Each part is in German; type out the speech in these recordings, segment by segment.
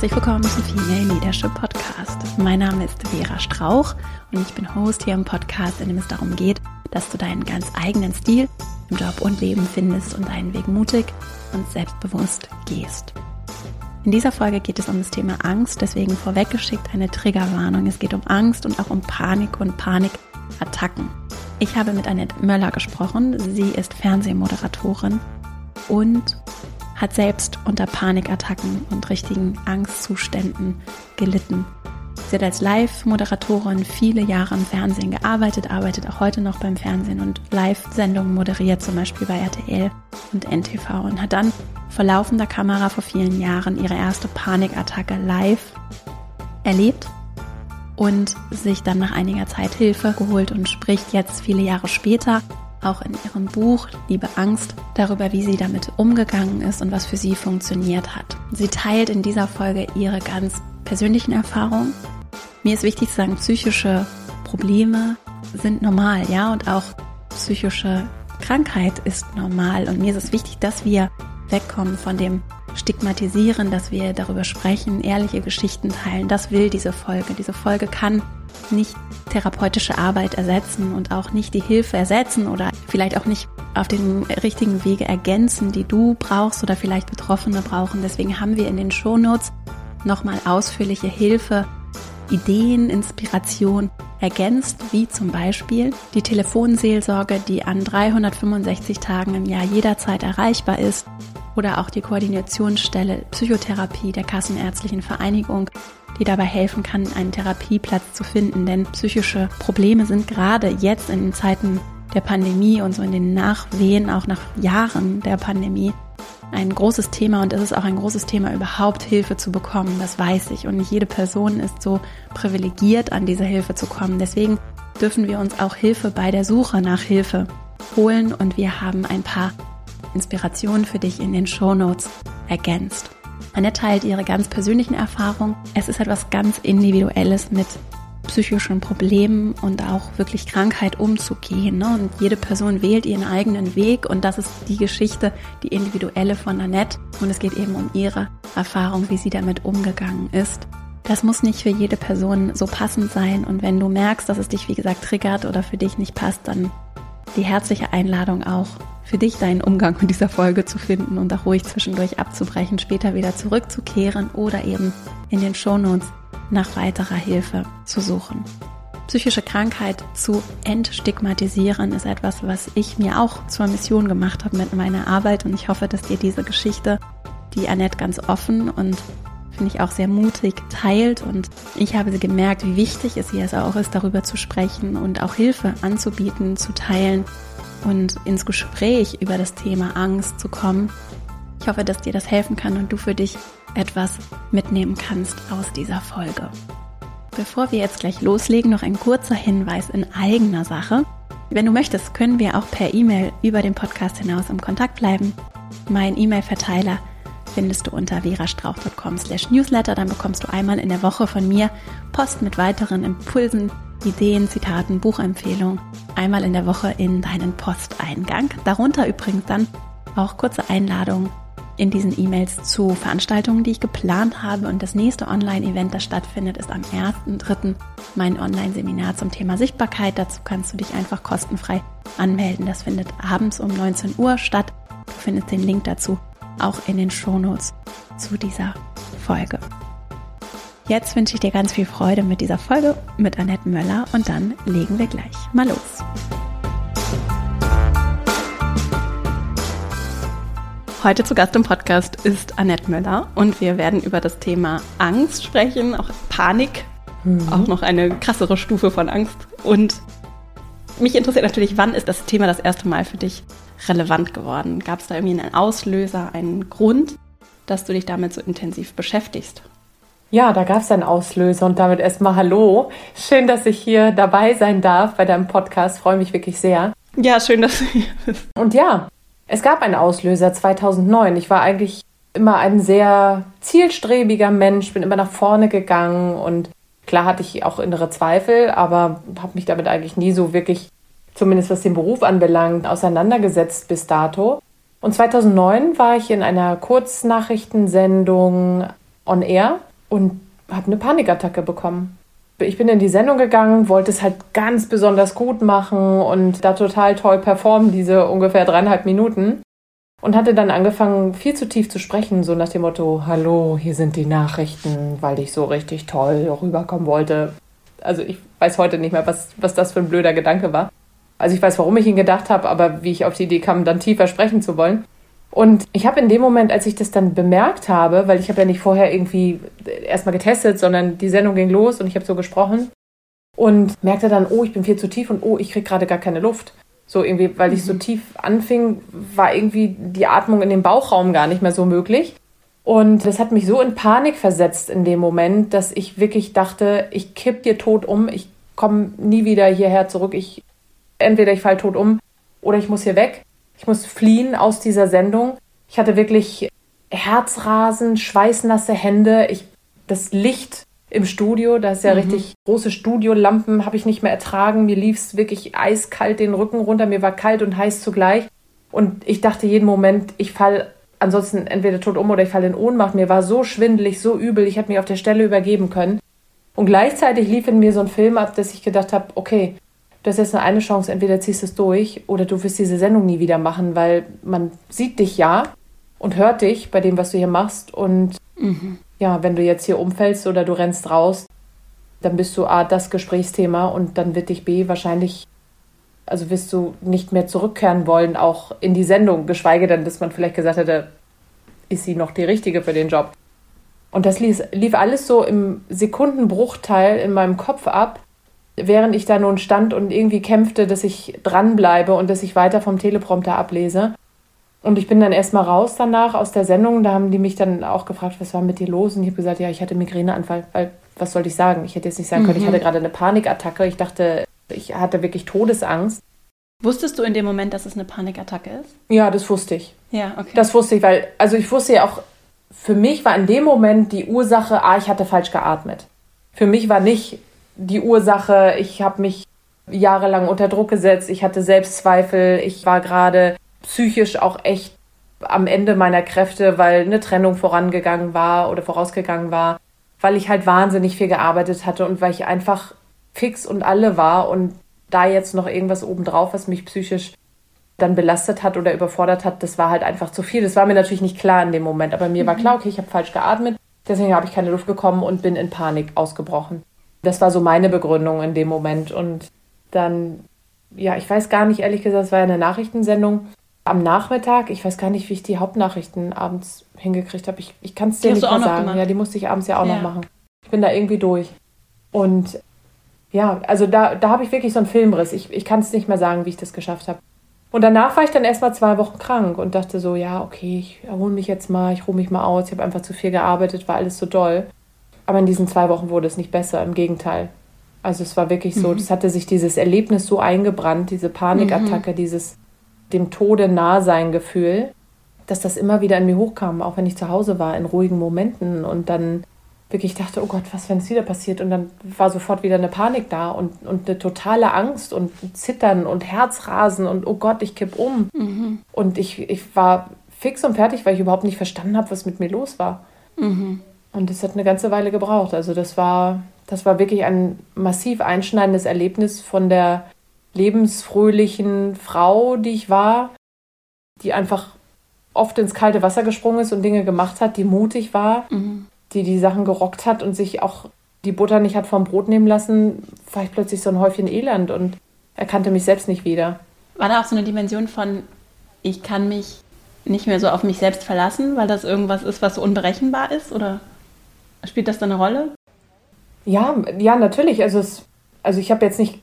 Herzlich willkommen zum Female Leadership Podcast. Mein Name ist Vera Strauch und ich bin Host hier im Podcast, in dem es darum geht, dass du deinen ganz eigenen Stil im Job und Leben findest und deinen Weg mutig und selbstbewusst gehst. In dieser Folge geht es um das Thema Angst, deswegen vorweggeschickt eine Triggerwarnung. Es geht um Angst und auch um Panik und Panikattacken. Ich habe mit Annette Möller gesprochen. Sie ist Fernsehmoderatorin und hat selbst unter Panikattacken und richtigen Angstzuständen gelitten. Sie hat als Live-Moderatorin viele Jahre im Fernsehen gearbeitet, arbeitet auch heute noch beim Fernsehen und Live-Sendungen moderiert, zum Beispiel bei RTL und NTV und hat dann vor laufender Kamera vor vielen Jahren ihre erste Panikattacke live erlebt und sich dann nach einiger Zeit Hilfe geholt und spricht jetzt viele Jahre später auch in ihrem Buch Liebe Angst darüber, wie sie damit umgegangen ist und was für sie funktioniert hat. Sie teilt in dieser Folge ihre ganz persönlichen Erfahrungen. Mir ist wichtig zu sagen, psychische Probleme sind normal, ja, und auch psychische Krankheit ist normal. Und mir ist es wichtig, dass wir wegkommen von dem Stigmatisieren, dass wir darüber sprechen, ehrliche Geschichten teilen. Das will diese Folge. Diese Folge kann nicht therapeutische Arbeit ersetzen und auch nicht die Hilfe ersetzen oder vielleicht auch nicht auf den richtigen Wege ergänzen, die du brauchst oder vielleicht Betroffene brauchen. Deswegen haben wir in den Shownotes nochmal ausführliche Hilfe, Ideen, Inspiration ergänzt, wie zum Beispiel die Telefonseelsorge, die an 365 Tagen im Jahr jederzeit erreichbar ist, oder auch die Koordinationsstelle Psychotherapie der Kassenärztlichen Vereinigung, die dabei helfen kann, einen Therapieplatz zu finden. Denn psychische Probleme sind gerade jetzt in den Zeiten der Pandemie und so in den Nachwehen, auch nach Jahren der Pandemie, ein großes Thema und es ist auch ein großes Thema, überhaupt Hilfe zu bekommen. Das weiß ich. Und nicht jede Person ist so privilegiert, an diese Hilfe zu kommen. Deswegen dürfen wir uns auch Hilfe bei der Suche nach Hilfe holen und wir haben ein paar Inspirationen für dich in den Show Notes ergänzt. Annette teilt ihre ganz persönlichen Erfahrungen. Es ist etwas ganz Individuelles mit psychischen Problemen und auch wirklich Krankheit umzugehen. Ne? Und jede Person wählt ihren eigenen Weg und das ist die Geschichte, die individuelle von Annette. Und es geht eben um ihre Erfahrung, wie sie damit umgegangen ist. Das muss nicht für jede Person so passend sein. Und wenn du merkst, dass es dich, wie gesagt, triggert oder für dich nicht passt, dann die herzliche Einladung auch für dich deinen Umgang mit dieser Folge zu finden und auch ruhig zwischendurch abzubrechen, später wieder zurückzukehren oder eben in den Shownotes nach weiterer Hilfe zu suchen. Psychische Krankheit zu entstigmatisieren ist etwas, was ich mir auch zur Mission gemacht habe mit meiner Arbeit und ich hoffe, dass dir diese Geschichte, die Annette ganz offen und finde ich auch sehr mutig teilt und ich habe sie gemerkt, wie wichtig es ihr auch ist, darüber zu sprechen und auch Hilfe anzubieten, zu teilen und ins Gespräch über das Thema Angst zu kommen. Ich hoffe, dass dir das helfen kann und du für dich etwas mitnehmen kannst aus dieser Folge. Bevor wir jetzt gleich loslegen, noch ein kurzer Hinweis in eigener Sache. Wenn du möchtest, können wir auch per E-Mail über den Podcast hinaus im Kontakt bleiben. Mein E-Mail-Verteiler findest du unter verastrauch.com slash newsletter. Dann bekommst du einmal in der Woche von mir Post mit weiteren Impulsen, Ideen, Zitaten, Buchempfehlungen einmal in der Woche in deinen Posteingang. Darunter übrigens dann auch kurze Einladungen in diesen E-Mails zu Veranstaltungen, die ich geplant habe. Und das nächste Online-Event, das stattfindet, ist am 1.3. mein Online-Seminar zum Thema Sichtbarkeit. Dazu kannst du dich einfach kostenfrei anmelden. Das findet abends um 19 Uhr statt. Du findest den Link dazu auch in den Shownotes zu dieser Folge. Jetzt wünsche ich dir ganz viel Freude mit dieser Folge mit Annette Möller und dann legen wir gleich mal los. Heute zu Gast im Podcast ist Annette Möller und wir werden über das Thema Angst sprechen, auch Panik, mhm. auch noch eine krassere Stufe von Angst. Und mich interessiert natürlich, wann ist das Thema das erste Mal für dich relevant geworden? Gab es da irgendwie einen Auslöser, einen Grund, dass du dich damit so intensiv beschäftigst? Ja, da gab es einen Auslöser und damit erstmal Hallo. Schön, dass ich hier dabei sein darf bei deinem Podcast. Freue mich wirklich sehr. Ja, schön, dass du hier bist. Und ja, es gab einen Auslöser 2009. Ich war eigentlich immer ein sehr zielstrebiger Mensch, bin immer nach vorne gegangen und klar hatte ich auch innere Zweifel, aber habe mich damit eigentlich nie so wirklich, zumindest was den Beruf anbelangt, auseinandergesetzt bis dato. Und 2009 war ich in einer Kurznachrichtensendung on Air und habe eine Panikattacke bekommen. Ich bin in die Sendung gegangen, wollte es halt ganz besonders gut machen und da total toll performen, diese ungefähr dreieinhalb Minuten. Und hatte dann angefangen, viel zu tief zu sprechen, so nach dem Motto, hallo, hier sind die Nachrichten, weil ich so richtig toll rüberkommen wollte. Also ich weiß heute nicht mehr, was, was das für ein blöder Gedanke war. Also ich weiß, warum ich ihn gedacht habe, aber wie ich auf die Idee kam, dann tiefer sprechen zu wollen. Und ich habe in dem Moment, als ich das dann bemerkt habe, weil ich habe ja nicht vorher irgendwie erstmal getestet, sondern die Sendung ging los und ich habe so gesprochen und merkte dann, oh, ich bin viel zu tief und oh, ich kriege gerade gar keine Luft. So irgendwie, weil ich so mhm. tief anfing, war irgendwie die Atmung in dem Bauchraum gar nicht mehr so möglich. Und das hat mich so in Panik versetzt in dem Moment, dass ich wirklich dachte, ich kipp dir tot um, ich komme nie wieder hierher zurück. Ich entweder ich fall tot um oder ich muss hier weg. Ich muss fliehen aus dieser Sendung. Ich hatte wirklich Herzrasen, schweißnasse Hände. Ich, das Licht im Studio, da ist ja mhm. richtig große Studiolampen, habe ich nicht mehr ertragen. Mir lief es wirklich eiskalt den Rücken runter. Mir war kalt und heiß zugleich. Und ich dachte jeden Moment, ich fall ansonsten entweder tot um oder ich falle in Ohnmacht. Mir war so schwindelig, so übel, ich hätte mich auf der Stelle übergeben können. Und gleichzeitig lief in mir so ein Film ab, dass ich gedacht habe, okay, du hast jetzt nur eine Chance, entweder ziehst du es durch oder du wirst diese Sendung nie wieder machen, weil man sieht dich ja und hört dich bei dem, was du hier machst. Und mhm. ja, wenn du jetzt hier umfällst oder du rennst raus, dann bist du A, das Gesprächsthema und dann wird dich B wahrscheinlich, also wirst du nicht mehr zurückkehren wollen, auch in die Sendung, geschweige denn, dass man vielleicht gesagt hätte, ist sie noch die richtige für den Job. Und das lief, lief alles so im Sekundenbruchteil in meinem Kopf ab während ich da nun stand und irgendwie kämpfte, dass ich dranbleibe und dass ich weiter vom Teleprompter ablese. Und ich bin dann erstmal raus danach aus der Sendung. Da haben die mich dann auch gefragt, was war mit dir los? Und ich habe gesagt, ja, ich hatte Migräneanfall. Weil, was sollte ich sagen? Ich hätte jetzt nicht sagen können, mhm. ich hatte gerade eine Panikattacke. Ich dachte, ich hatte wirklich Todesangst. Wusstest du in dem Moment, dass es eine Panikattacke ist? Ja, das wusste ich. Ja, okay. Das wusste ich, weil, also ich wusste ja auch, für mich war in dem Moment die Ursache, ah, ich hatte falsch geatmet. Für mich war nicht, die Ursache. Ich habe mich jahrelang unter Druck gesetzt. Ich hatte Selbstzweifel. Ich war gerade psychisch auch echt am Ende meiner Kräfte, weil eine Trennung vorangegangen war oder vorausgegangen war, weil ich halt wahnsinnig viel gearbeitet hatte und weil ich einfach fix und alle war und da jetzt noch irgendwas obendrauf, was mich psychisch dann belastet hat oder überfordert hat, das war halt einfach zu viel. Das war mir natürlich nicht klar in dem Moment, aber mir mhm. war klar, okay, ich habe falsch geatmet, deswegen habe ich keine Luft bekommen und bin in Panik ausgebrochen. Das war so meine Begründung in dem Moment. Und dann, ja, ich weiß gar nicht, ehrlich gesagt, es war ja eine Nachrichtensendung am Nachmittag. Ich weiß gar nicht, wie ich die Hauptnachrichten abends hingekriegt habe. Ich, ich kann es dir nicht mehr sagen. Gemacht. Ja, die musste ich abends ja auch ja. noch machen. Ich bin da irgendwie durch. Und ja, also da, da habe ich wirklich so einen Filmriss. Ich, ich kann es nicht mehr sagen, wie ich das geschafft habe. Und danach war ich dann erstmal zwei Wochen krank und dachte so, ja, okay, ich erhole mich jetzt mal, ich ruhe mich mal aus. Ich habe einfach zu viel gearbeitet, war alles so doll. Aber in diesen zwei Wochen wurde es nicht besser, im Gegenteil. Also es war wirklich so, mhm. es hatte sich dieses Erlebnis so eingebrannt, diese Panikattacke, mhm. dieses dem Tode nah sein Gefühl, dass das immer wieder in mir hochkam, auch wenn ich zu Hause war, in ruhigen Momenten und dann wirklich dachte, oh Gott, was, wenn es wieder passiert? Und dann war sofort wieder eine Panik da und, und eine totale Angst und Zittern und Herzrasen und oh Gott, ich kipp um. Mhm. Und ich, ich war fix und fertig, weil ich überhaupt nicht verstanden habe, was mit mir los war. Mhm. Und es hat eine ganze Weile gebraucht. Also das war, das war wirklich ein massiv einschneidendes Erlebnis von der lebensfröhlichen Frau, die ich war, die einfach oft ins kalte Wasser gesprungen ist und Dinge gemacht hat, die mutig war, mhm. die die Sachen gerockt hat und sich auch die Butter nicht hat vom Brot nehmen lassen, war ich plötzlich so ein Häufchen Elend und erkannte mich selbst nicht wieder. War da auch so eine Dimension von, ich kann mich nicht mehr so auf mich selbst verlassen, weil das irgendwas ist, was so unberechenbar ist, oder? Spielt das da eine Rolle? Ja, ja, natürlich. Also, es, also ich habe jetzt nicht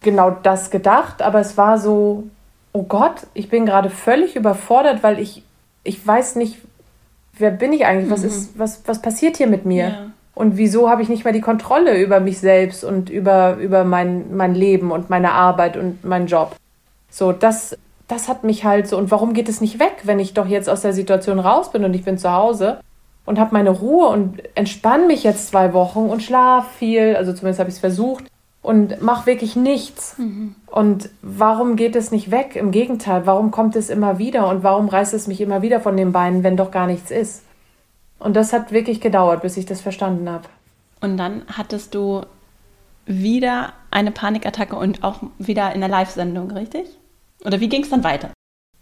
genau das gedacht, aber es war so, oh Gott, ich bin gerade völlig überfordert, weil ich, ich weiß nicht, wer bin ich eigentlich? Was mhm. ist, was, was passiert hier mit mir? Ja. Und wieso habe ich nicht mehr die Kontrolle über mich selbst und über, über mein, mein Leben und meine Arbeit und meinen Job? So, das, das hat mich halt so. Und warum geht es nicht weg, wenn ich doch jetzt aus der Situation raus bin und ich bin zu Hause? Und habe meine Ruhe und entspanne mich jetzt zwei Wochen und schlaf viel, also zumindest habe ich es versucht und mache wirklich nichts. Mhm. Und warum geht es nicht weg? Im Gegenteil, warum kommt es immer wieder und warum reißt es mich immer wieder von den Beinen, wenn doch gar nichts ist? Und das hat wirklich gedauert, bis ich das verstanden habe. Und dann hattest du wieder eine Panikattacke und auch wieder in der Live-Sendung, richtig? Oder wie ging es dann weiter?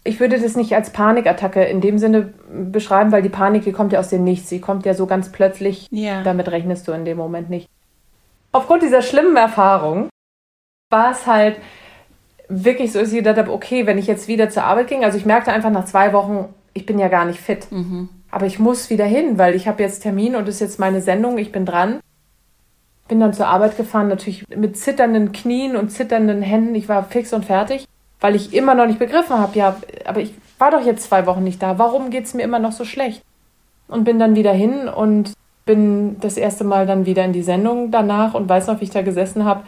Ich würde das nicht als Panikattacke in dem Sinne beschreiben, weil die Panik, die kommt ja aus dem Nichts. Sie kommt ja so ganz plötzlich. Ja. Damit rechnest du in dem Moment nicht. Aufgrund dieser schlimmen Erfahrung war es halt wirklich so, dass ich gedacht habe, okay, wenn ich jetzt wieder zur Arbeit ging, also ich merkte einfach nach zwei Wochen, ich bin ja gar nicht fit. Mhm. Aber ich muss wieder hin, weil ich habe jetzt Termin und es ist jetzt meine Sendung, ich bin dran. Bin dann zur Arbeit gefahren, natürlich mit zitternden Knien und zitternden Händen. Ich war fix und fertig, weil ich immer noch nicht begriffen habe, ja, aber ich war doch jetzt zwei Wochen nicht da. Warum geht es mir immer noch so schlecht? Und bin dann wieder hin und bin das erste Mal dann wieder in die Sendung danach und weiß noch, wie ich da gesessen habe.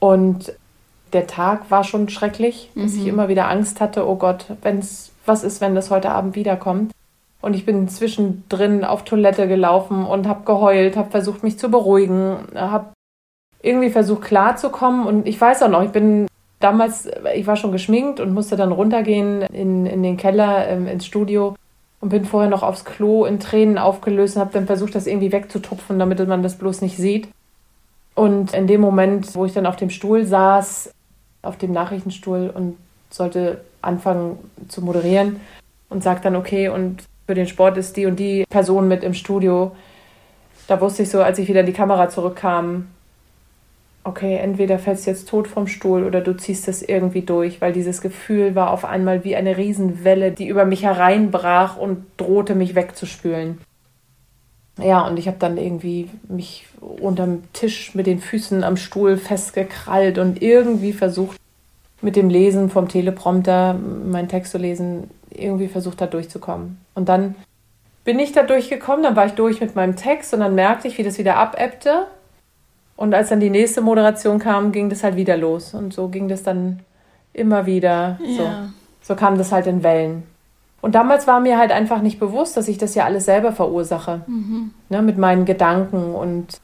Und der Tag war schon schrecklich, mhm. dass ich mhm. immer wieder Angst hatte, oh Gott, wenn's, was ist, wenn das heute Abend wiederkommt? Und ich bin zwischendrin auf Toilette gelaufen und habe geheult, habe versucht, mich zu beruhigen, habe irgendwie versucht klarzukommen. Und ich weiß auch noch, ich bin damals, ich war schon geschminkt und musste dann runtergehen in, in den Keller, ähm, ins Studio und bin vorher noch aufs Klo in Tränen aufgelöst und habe dann versucht, das irgendwie wegzutupfen, damit man das bloß nicht sieht. Und in dem Moment, wo ich dann auf dem Stuhl saß, auf dem Nachrichtenstuhl und sollte anfangen zu moderieren und sagt dann, okay, und für den Sport ist die und die Person mit im Studio. Da wusste ich so, als ich wieder in die Kamera zurückkam, okay, entweder fällst du jetzt tot vom Stuhl oder du ziehst das irgendwie durch, weil dieses Gefühl war auf einmal wie eine Riesenwelle, die über mich hereinbrach und drohte mich wegzuspülen. Ja, und ich habe dann irgendwie mich unterm Tisch mit den Füßen am Stuhl festgekrallt und irgendwie versucht, mit dem Lesen vom Teleprompter meinen Text zu lesen, irgendwie versucht da durchzukommen. Und dann bin ich da durchgekommen, dann war ich durch mit meinem Text und dann merkte ich, wie das wieder abebbte. Und als dann die nächste Moderation kam, ging das halt wieder los. Und so ging das dann immer wieder. Ja. So. so kam das halt in Wellen. Und damals war mir halt einfach nicht bewusst, dass ich das ja alles selber verursache. Mhm. Ne, mit meinen Gedanken und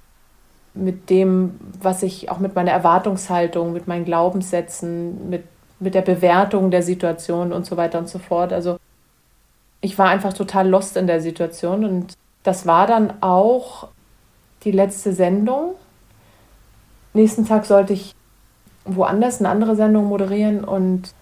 mit dem, was ich auch mit meiner Erwartungshaltung, mit meinen Glaubenssätzen, mit mit der Bewertung der Situation und so weiter und so fort. Also ich war einfach total lost in der Situation und das war dann auch die letzte Sendung. Nächsten Tag sollte ich woanders eine andere Sendung moderieren und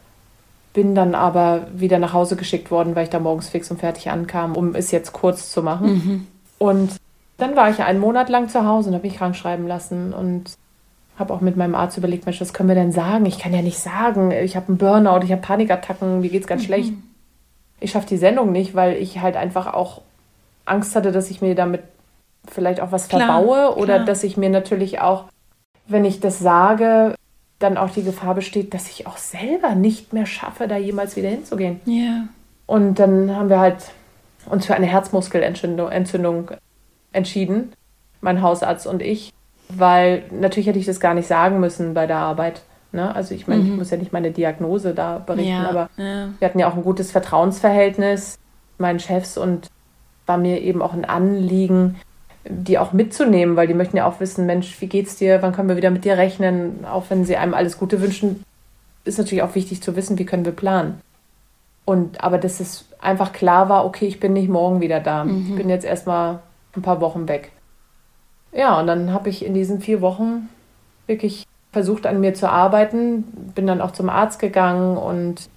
bin dann aber wieder nach Hause geschickt worden, weil ich da morgens fix und fertig ankam, um es jetzt kurz zu machen. Mhm. Und dann war ich einen Monat lang zu Hause und habe mich krank schreiben lassen und habe auch mit meinem Arzt überlegt, Mensch, was können wir denn sagen? Ich kann ja nicht sagen, ich habe einen Burnout, ich habe Panikattacken, mir geht's ganz mhm. schlecht. Ich schaffe die Sendung nicht, weil ich halt einfach auch Angst hatte, dass ich mir damit vielleicht auch was klar, verbaue oder klar. dass ich mir natürlich auch, wenn ich das sage, dann auch die Gefahr besteht, dass ich auch selber nicht mehr schaffe, da jemals wieder hinzugehen. Ja. Yeah. Und dann haben wir halt uns für eine Herzmuskelentzündung entschieden, mein Hausarzt und ich weil natürlich hätte ich das gar nicht sagen müssen bei der Arbeit. Ne? Also ich meine, mhm. ich muss ja nicht meine Diagnose da berichten, ja, aber ja. wir hatten ja auch ein gutes Vertrauensverhältnis, meinen Chefs und war mir eben auch ein Anliegen, die auch mitzunehmen, weil die möchten ja auch wissen, Mensch, wie geht's dir, wann können wir wieder mit dir rechnen, auch wenn sie einem alles Gute wünschen, ist natürlich auch wichtig zu wissen, wie können wir planen. Und aber dass es einfach klar war, okay, ich bin nicht morgen wieder da. Mhm. Ich bin jetzt erstmal ein paar Wochen weg. Ja, und dann habe ich in diesen vier Wochen wirklich versucht, an mir zu arbeiten. Bin dann auch zum Arzt gegangen und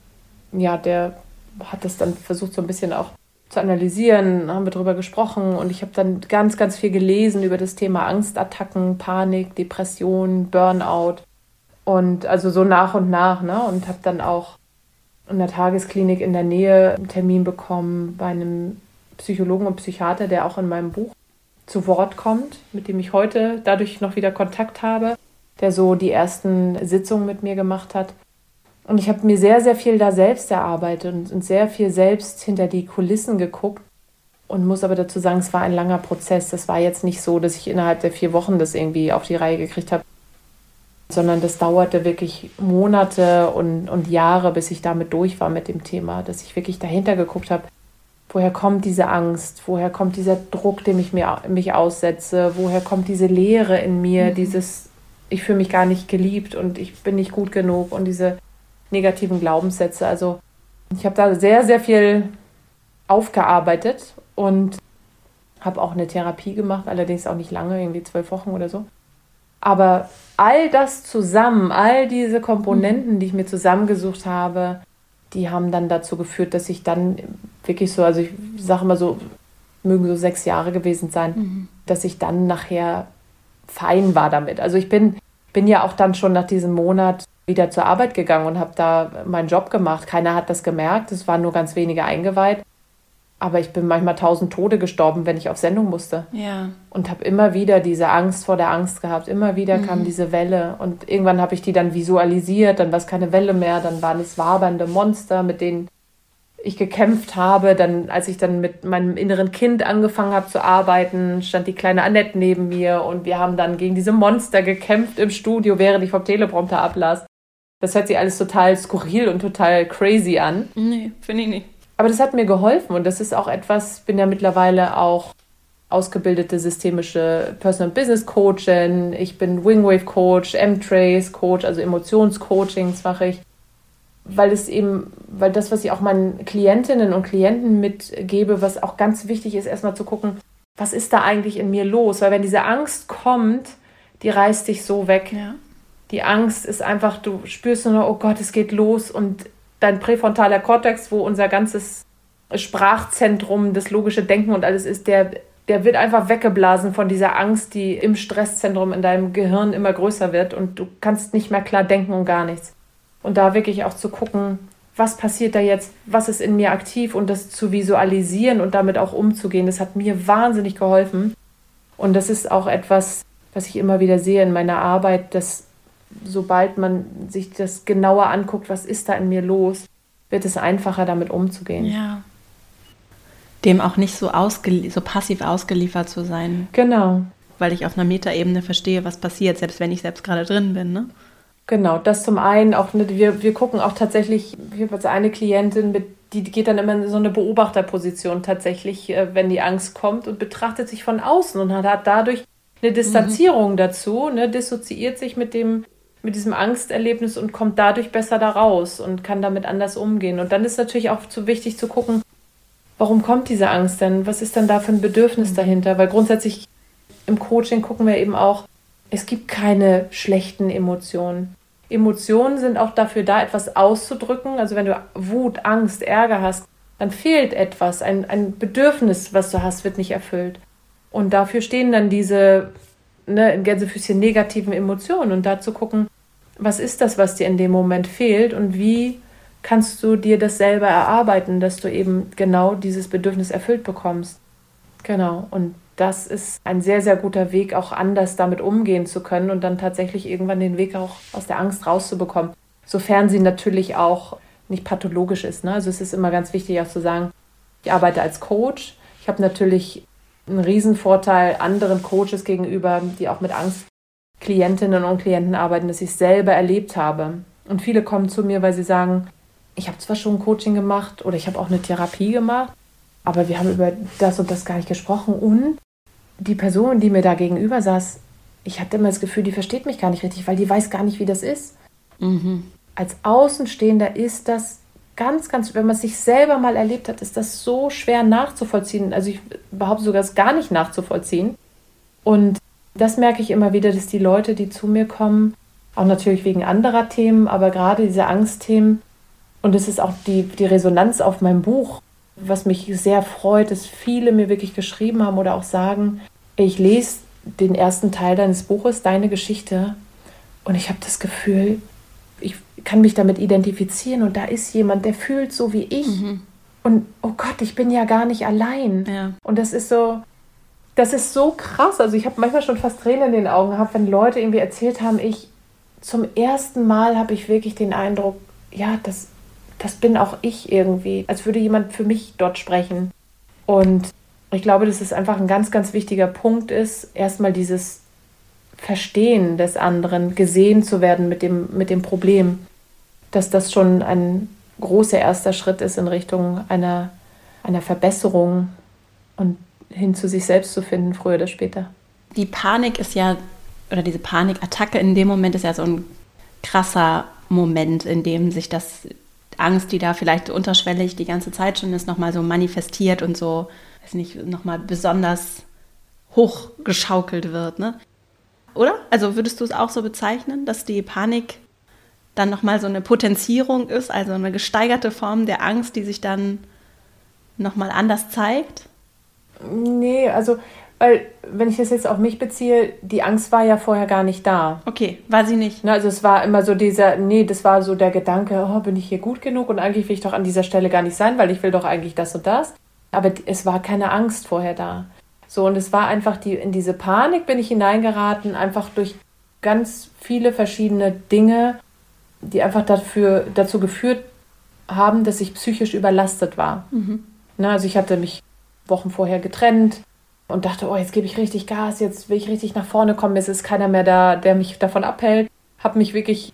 ja, der hat das dann versucht, so ein bisschen auch zu analysieren, haben wir darüber gesprochen und ich habe dann ganz, ganz viel gelesen über das Thema Angstattacken, Panik, Depression, Burnout und also so nach und nach, ne? Und habe dann auch in der Tagesklinik in der Nähe einen Termin bekommen bei einem Psychologen und Psychiater, der auch in meinem Buch zu Wort kommt, mit dem ich heute dadurch noch wieder Kontakt habe, der so die ersten Sitzungen mit mir gemacht hat. Und ich habe mir sehr, sehr viel da selbst erarbeitet und, und sehr viel selbst hinter die Kulissen geguckt und muss aber dazu sagen, es war ein langer Prozess. Das war jetzt nicht so, dass ich innerhalb der vier Wochen das irgendwie auf die Reihe gekriegt habe, sondern das dauerte wirklich Monate und, und Jahre, bis ich damit durch war mit dem Thema, dass ich wirklich dahinter geguckt habe, Woher kommt diese Angst? Woher kommt dieser Druck, dem ich mir, mich aussetze? Woher kommt diese Leere in mir? Mhm. Dieses, ich fühle mich gar nicht geliebt und ich bin nicht gut genug und diese negativen Glaubenssätze. Also ich habe da sehr, sehr viel aufgearbeitet und habe auch eine Therapie gemacht, allerdings auch nicht lange, irgendwie zwölf Wochen oder so. Aber all das zusammen, all diese Komponenten, die ich mir zusammengesucht habe, die haben dann dazu geführt, dass ich dann wirklich so, also ich sage mal so, mögen so sechs Jahre gewesen sein, mhm. dass ich dann nachher fein war damit. Also ich bin, bin ja auch dann schon nach diesem Monat wieder zur Arbeit gegangen und habe da meinen Job gemacht. Keiner hat das gemerkt, es waren nur ganz wenige eingeweiht. Aber ich bin manchmal tausend Tode gestorben, wenn ich auf Sendung musste. Ja. Und habe immer wieder diese Angst vor der Angst gehabt. Immer wieder mhm. kam diese Welle. Und irgendwann habe ich die dann visualisiert. Dann war es keine Welle mehr. Dann waren es wabernde Monster, mit denen ich gekämpft habe. Dann, als ich dann mit meinem inneren Kind angefangen habe zu arbeiten, stand die kleine Annette neben mir. Und wir haben dann gegen diese Monster gekämpft im Studio, während ich vom Teleprompter ablas. Das hört sich alles total skurril und total crazy an. Nee, finde ich nicht. Aber das hat mir geholfen und das ist auch etwas, bin ja mittlerweile auch ausgebildete systemische Personal Business Coachin, ich bin Wingwave Coach, M-Trace Coach, also Emotionscoachings mache ich, weil es eben, weil das, was ich auch meinen Klientinnen und Klienten mitgebe, was auch ganz wichtig ist, erstmal zu gucken, was ist da eigentlich in mir los? Weil wenn diese Angst kommt, die reißt dich so weg. Ja. Die Angst ist einfach, du spürst nur, oh Gott, es geht los und dein präfrontaler Kortex, wo unser ganzes Sprachzentrum, das logische Denken und alles ist, der, der wird einfach weggeblasen von dieser Angst, die im Stresszentrum in deinem Gehirn immer größer wird und du kannst nicht mehr klar denken und gar nichts. Und da wirklich auch zu gucken, was passiert da jetzt, was ist in mir aktiv und das zu visualisieren und damit auch umzugehen, das hat mir wahnsinnig geholfen. Und das ist auch etwas, was ich immer wieder sehe in meiner Arbeit, dass sobald man sich das genauer anguckt, was ist da in mir los, wird es einfacher, damit umzugehen. Ja. Dem auch nicht so, so passiv ausgeliefert zu sein. Genau. Weil ich auf einer Metaebene verstehe, was passiert, selbst wenn ich selbst gerade drin bin. Ne? Genau, das zum einen auch, ne, wir, wir gucken auch tatsächlich, ich habe jetzt eine Klientin, mit, die geht dann immer in so eine Beobachterposition tatsächlich, äh, wenn die Angst kommt und betrachtet sich von außen und hat dadurch eine Distanzierung mhm. dazu, ne, dissoziiert sich mit dem mit diesem Angsterlebnis und kommt dadurch besser da raus und kann damit anders umgehen. Und dann ist natürlich auch zu wichtig zu gucken, warum kommt diese Angst denn? Was ist denn da für ein Bedürfnis mhm. dahinter? Weil grundsätzlich im Coaching gucken wir eben auch, es gibt keine schlechten Emotionen. Emotionen sind auch dafür da, etwas auszudrücken. Also wenn du Wut, Angst, Ärger hast, dann fehlt etwas. Ein, ein Bedürfnis, was du hast, wird nicht erfüllt. Und dafür stehen dann diese ne, in Gänsefüßchen negativen Emotionen und da zu gucken, was ist das, was dir in dem Moment fehlt und wie kannst du dir das selber erarbeiten, dass du eben genau dieses Bedürfnis erfüllt bekommst. Genau, und das ist ein sehr, sehr guter Weg, auch anders damit umgehen zu können und dann tatsächlich irgendwann den Weg auch aus der Angst rauszubekommen. Sofern sie natürlich auch nicht pathologisch ist. Ne? Also es ist immer ganz wichtig auch zu sagen, ich arbeite als Coach. Ich habe natürlich ein Riesenvorteil anderen Coaches gegenüber, die auch mit Angstklientinnen und Klienten arbeiten, dass ich es selber erlebt habe. Und viele kommen zu mir, weil sie sagen, ich habe zwar schon ein Coaching gemacht oder ich habe auch eine Therapie gemacht, aber wir haben über das und das gar nicht gesprochen. Und die Person, die mir da gegenüber saß, ich hatte immer das Gefühl, die versteht mich gar nicht richtig, weil die weiß gar nicht, wie das ist. Mhm. Als Außenstehender ist das ganz, ganz, wenn man es sich selber mal erlebt hat, ist das so schwer nachzuvollziehen. Also ich behaupte sogar, es gar nicht nachzuvollziehen. Und das merke ich immer wieder, dass die Leute, die zu mir kommen, auch natürlich wegen anderer Themen, aber gerade diese Angstthemen, und es ist auch die, die Resonanz auf meinem Buch, was mich sehr freut, dass viele mir wirklich geschrieben haben oder auch sagen, ich lese den ersten Teil deines Buches, deine Geschichte, und ich habe das Gefühl, kann mich damit identifizieren und da ist jemand, der fühlt so wie ich. Mhm. Und oh Gott, ich bin ja gar nicht allein. Ja. Und das ist so, das ist so krass. Also ich habe manchmal schon fast Tränen in den Augen gehabt, wenn Leute irgendwie erzählt haben, ich zum ersten Mal habe ich wirklich den Eindruck, ja, das, das bin auch ich irgendwie, als würde jemand für mich dort sprechen. Und ich glaube, dass es einfach ein ganz, ganz wichtiger Punkt ist, erstmal dieses Verstehen des anderen, gesehen zu werden mit dem, mit dem Problem, dass das schon ein großer erster Schritt ist in Richtung einer, einer Verbesserung und hin zu sich selbst zu finden, früher oder später. Die Panik ist ja, oder diese Panikattacke in dem Moment ist ja so ein krasser Moment, in dem sich das Angst, die da vielleicht unterschwellig die ganze Zeit schon ist, nochmal so manifestiert und so, weiß nicht, nochmal besonders hochgeschaukelt wird, ne? Oder? Also würdest du es auch so bezeichnen, dass die Panik dann nochmal so eine Potenzierung ist, also eine gesteigerte Form der Angst, die sich dann nochmal anders zeigt? Nee, also, weil, wenn ich das jetzt auf mich beziehe, die Angst war ja vorher gar nicht da. Okay, war sie nicht. Also es war immer so dieser, nee, das war so der Gedanke, oh, bin ich hier gut genug und eigentlich will ich doch an dieser Stelle gar nicht sein, weil ich will doch eigentlich das und das. Aber es war keine Angst vorher da. So, und es war einfach die, in diese Panik bin ich hineingeraten, einfach durch ganz viele verschiedene Dinge, die einfach dafür, dazu geführt haben, dass ich psychisch überlastet war. Mhm. Na, also ich hatte mich Wochen vorher getrennt und dachte, oh, jetzt gebe ich richtig Gas, jetzt will ich richtig nach vorne kommen, es ist keiner mehr da, der mich davon abhält. Habe mich wirklich,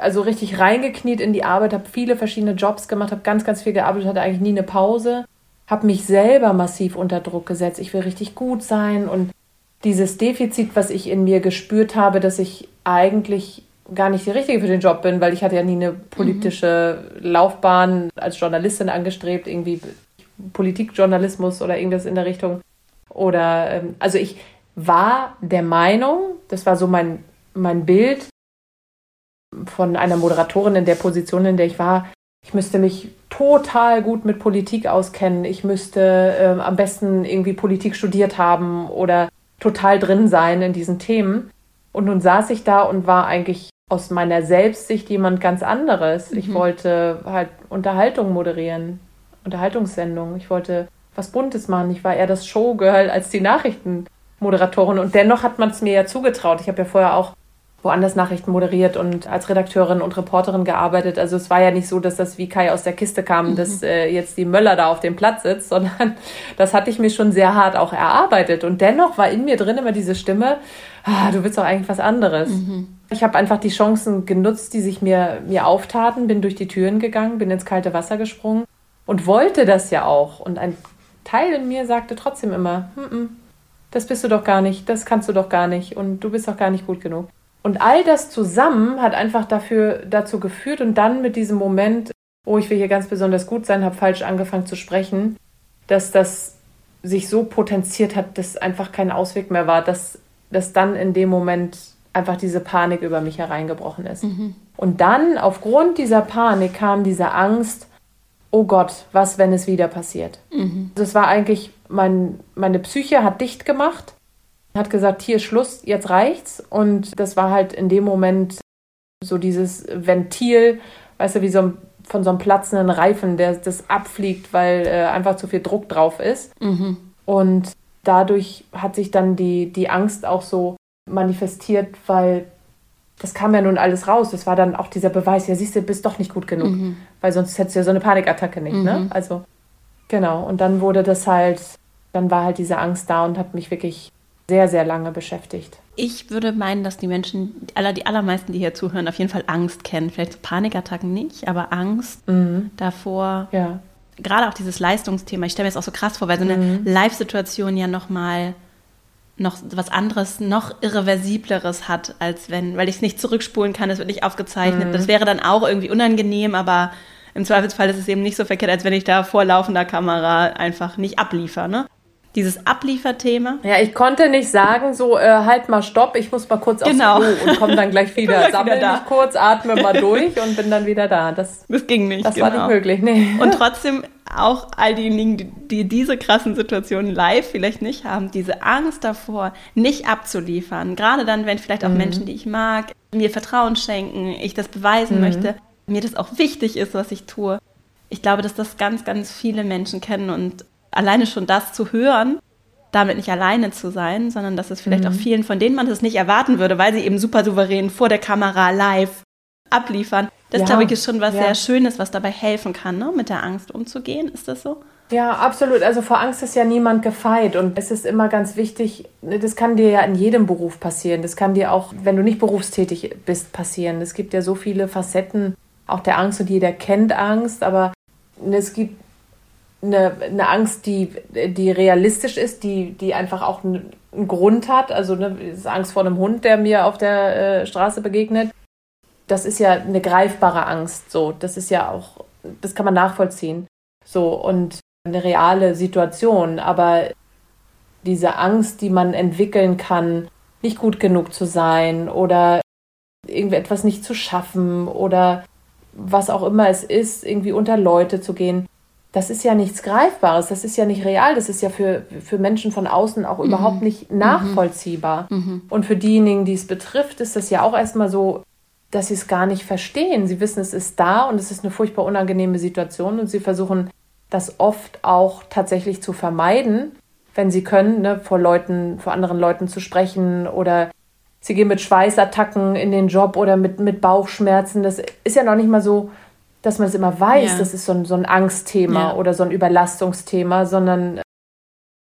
also richtig reingekniet in die Arbeit, habe viele verschiedene Jobs gemacht, habe ganz, ganz viel gearbeitet, hatte eigentlich nie eine Pause habe mich selber massiv unter Druck gesetzt. Ich will richtig gut sein und dieses Defizit, was ich in mir gespürt habe, dass ich eigentlich gar nicht die Richtige für den Job bin, weil ich hatte ja nie eine politische. Laufbahn als Journalistin angestrebt, irgendwie Politikjournalismus oder irgendwas in der Richtung. Oder ähm, also ich war der Meinung, das war so mein, mein Bild von einer Moderatorin in der Position, in der ich war, ich müsste mich total gut mit Politik auskennen. Ich müsste äh, am besten irgendwie Politik studiert haben oder total drin sein in diesen Themen. Und nun saß ich da und war eigentlich aus meiner Selbstsicht jemand ganz anderes. Mhm. Ich wollte halt Unterhaltung moderieren, Unterhaltungssendungen. Ich wollte was Buntes machen. Ich war eher das Showgirl als die Nachrichtenmoderatorin. Und dennoch hat man es mir ja zugetraut. Ich habe ja vorher auch woanders Nachrichten moderiert und als Redakteurin und Reporterin gearbeitet. Also es war ja nicht so, dass das wie Kai aus der Kiste kam, mhm. dass äh, jetzt die Möller da auf dem Platz sitzt, sondern das hatte ich mir schon sehr hart auch erarbeitet. Und dennoch war in mir drin immer diese Stimme, ah, du willst doch eigentlich was anderes. Mhm. Ich habe einfach die Chancen genutzt, die sich mir, mir auftaten, bin durch die Türen gegangen, bin ins kalte Wasser gesprungen und wollte das ja auch. Und ein Teil in mir sagte trotzdem immer, mm -mm, das bist du doch gar nicht, das kannst du doch gar nicht und du bist doch gar nicht gut genug. Und all das zusammen hat einfach dafür, dazu geführt und dann mit diesem Moment, oh, ich will hier ganz besonders gut sein, habe falsch angefangen zu sprechen, dass das sich so potenziert hat, dass einfach kein Ausweg mehr war, dass, dass dann in dem Moment einfach diese Panik über mich hereingebrochen ist. Mhm. Und dann, aufgrund dieser Panik, kam diese Angst, oh Gott, was, wenn es wieder passiert? Mhm. Das war eigentlich, mein, meine Psyche hat dicht gemacht hat gesagt, hier Schluss, jetzt reicht's. Und das war halt in dem Moment so dieses Ventil, weißt du, wie so ein, von so einem platzenden Reifen, der das abfliegt, weil äh, einfach zu viel Druck drauf ist. Mhm. Und dadurch hat sich dann die, die Angst auch so manifestiert, weil das kam ja nun alles raus. Das war dann auch dieser Beweis, ja, siehst du, bist doch nicht gut genug. Mhm. Weil sonst hättest du ja so eine Panikattacke nicht, ne? mhm. ne? Also, genau. Und dann wurde das halt, dann war halt diese Angst da und hat mich wirklich sehr, sehr lange beschäftigt. Ich würde meinen, dass die Menschen, die, aller, die allermeisten, die hier zuhören, auf jeden Fall Angst kennen. Vielleicht so Panikattacken nicht, aber Angst mhm. davor. Ja. Gerade auch dieses Leistungsthema. Ich stelle mir das auch so krass vor, weil so eine mhm. Live-Situation ja nochmal noch was anderes, noch irreversibleres hat, als wenn, weil ich es nicht zurückspulen kann, es wird nicht aufgezeichnet. Mhm. Das wäre dann auch irgendwie unangenehm, aber im Zweifelsfall ist es eben nicht so verkehrt, als wenn ich da vor laufender Kamera einfach nicht abliefere. Ne? Dieses Ablieferthema. Ja, ich konnte nicht sagen, so äh, halt mal Stopp, ich muss mal kurz genau. aufs Klo und komme dann gleich wieder. Sammel wieder mich kurz, atme mal durch und bin dann wieder da. Das, das ging nicht. Das genau. war nicht möglich, nee. Und trotzdem auch all diejenigen, die, die diese krassen Situationen live vielleicht nicht haben, diese Angst davor, nicht abzuliefern. Gerade dann, wenn vielleicht auch mhm. Menschen, die ich mag, mir Vertrauen schenken, ich das beweisen mhm. möchte, mir das auch wichtig ist, was ich tue. Ich glaube, dass das ganz, ganz viele Menschen kennen und alleine schon das zu hören, damit nicht alleine zu sein, sondern dass es vielleicht mhm. auch vielen, von denen man das nicht erwarten würde, weil sie eben super souverän vor der Kamera live abliefern. Das, ja, glaube ich, ist schon was ja. sehr Schönes, was dabei helfen kann, ne? mit der Angst umzugehen. Ist das so? Ja, absolut. Also vor Angst ist ja niemand gefeit und es ist immer ganz wichtig, das kann dir ja in jedem Beruf passieren. Das kann dir auch, wenn du nicht berufstätig bist, passieren. Es gibt ja so viele Facetten auch der Angst und jeder kennt Angst, aber es gibt eine, eine Angst, die, die realistisch ist, die, die einfach auch einen, Grund hat. Also ne, Angst vor einem Hund, der mir auf der äh, Straße begegnet. das ist ja eine greifbare Angst. So, das ist ja auch, das kann man nachvollziehen. So, und eine reale Situation. Aber diese Angst, die man entwickeln kann, nicht gut genug zu sein oder irgendwie etwas nicht zu schaffen oder was auch immer es ist, irgendwie unter Leute zu gehen, das ist ja nichts Greifbares, das ist ja nicht real, das ist ja für, für Menschen von außen auch mhm. überhaupt nicht mhm. nachvollziehbar. Mhm. Und für diejenigen, die es betrifft, ist das ja auch erstmal so, dass sie es gar nicht verstehen. Sie wissen, es ist da und es ist eine furchtbar unangenehme Situation und sie versuchen das oft auch tatsächlich zu vermeiden, wenn sie können, ne, vor Leuten, vor anderen Leuten zu sprechen oder sie gehen mit Schweißattacken in den Job oder mit, mit Bauchschmerzen. Das ist ja noch nicht mal so, dass man es immer weiß, ja. das ist so ein, so ein Angstthema ja. oder so ein Überlastungsthema, sondern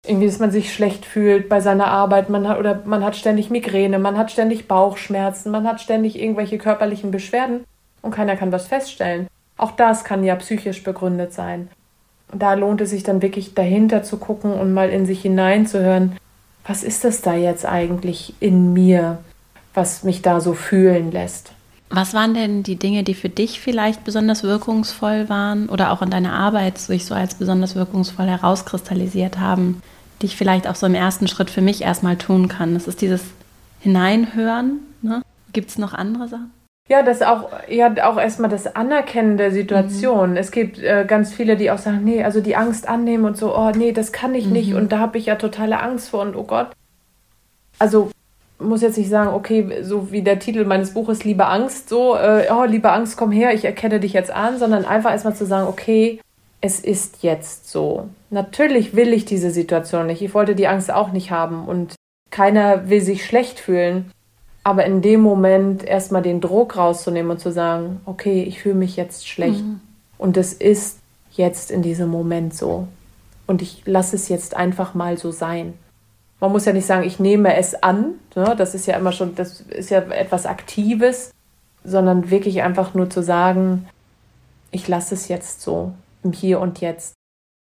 irgendwie, dass man sich schlecht fühlt bei seiner Arbeit, man hat, oder man hat ständig Migräne, man hat ständig Bauchschmerzen, man hat ständig irgendwelche körperlichen Beschwerden und keiner kann was feststellen. Auch das kann ja psychisch begründet sein. Und da lohnt es sich dann wirklich dahinter zu gucken und mal in sich hineinzuhören, was ist das da jetzt eigentlich in mir, was mich da so fühlen lässt. Was waren denn die Dinge, die für dich vielleicht besonders wirkungsvoll waren oder auch in deiner Arbeit sich so als besonders wirkungsvoll herauskristallisiert haben, die ich vielleicht auch so im ersten Schritt für mich erstmal tun kann? Das ist dieses Hineinhören. Ne? Gibt es noch andere Sachen? Ja, das auch, ja, auch erstmal das Anerkennen der Situation. Mhm. Es gibt äh, ganz viele, die auch sagen, nee, also die Angst annehmen und so, oh nee, das kann ich mhm. nicht und da habe ich ja totale Angst vor und oh Gott. Also muss jetzt nicht sagen, okay, so wie der Titel meines Buches, Liebe Angst, so, äh, oh, liebe Angst, komm her, ich erkenne dich jetzt an, sondern einfach erstmal zu sagen, okay, es ist jetzt so. Natürlich will ich diese Situation nicht. Ich wollte die Angst auch nicht haben und keiner will sich schlecht fühlen. Aber in dem Moment erstmal den Druck rauszunehmen und zu sagen, okay, ich fühle mich jetzt schlecht. Mhm. Und es ist jetzt in diesem Moment so. Und ich lasse es jetzt einfach mal so sein man muss ja nicht sagen, ich nehme es an. Ne? Das ist ja immer schon, das ist ja etwas Aktives, sondern wirklich einfach nur zu sagen, ich lasse es jetzt so im Hier und Jetzt.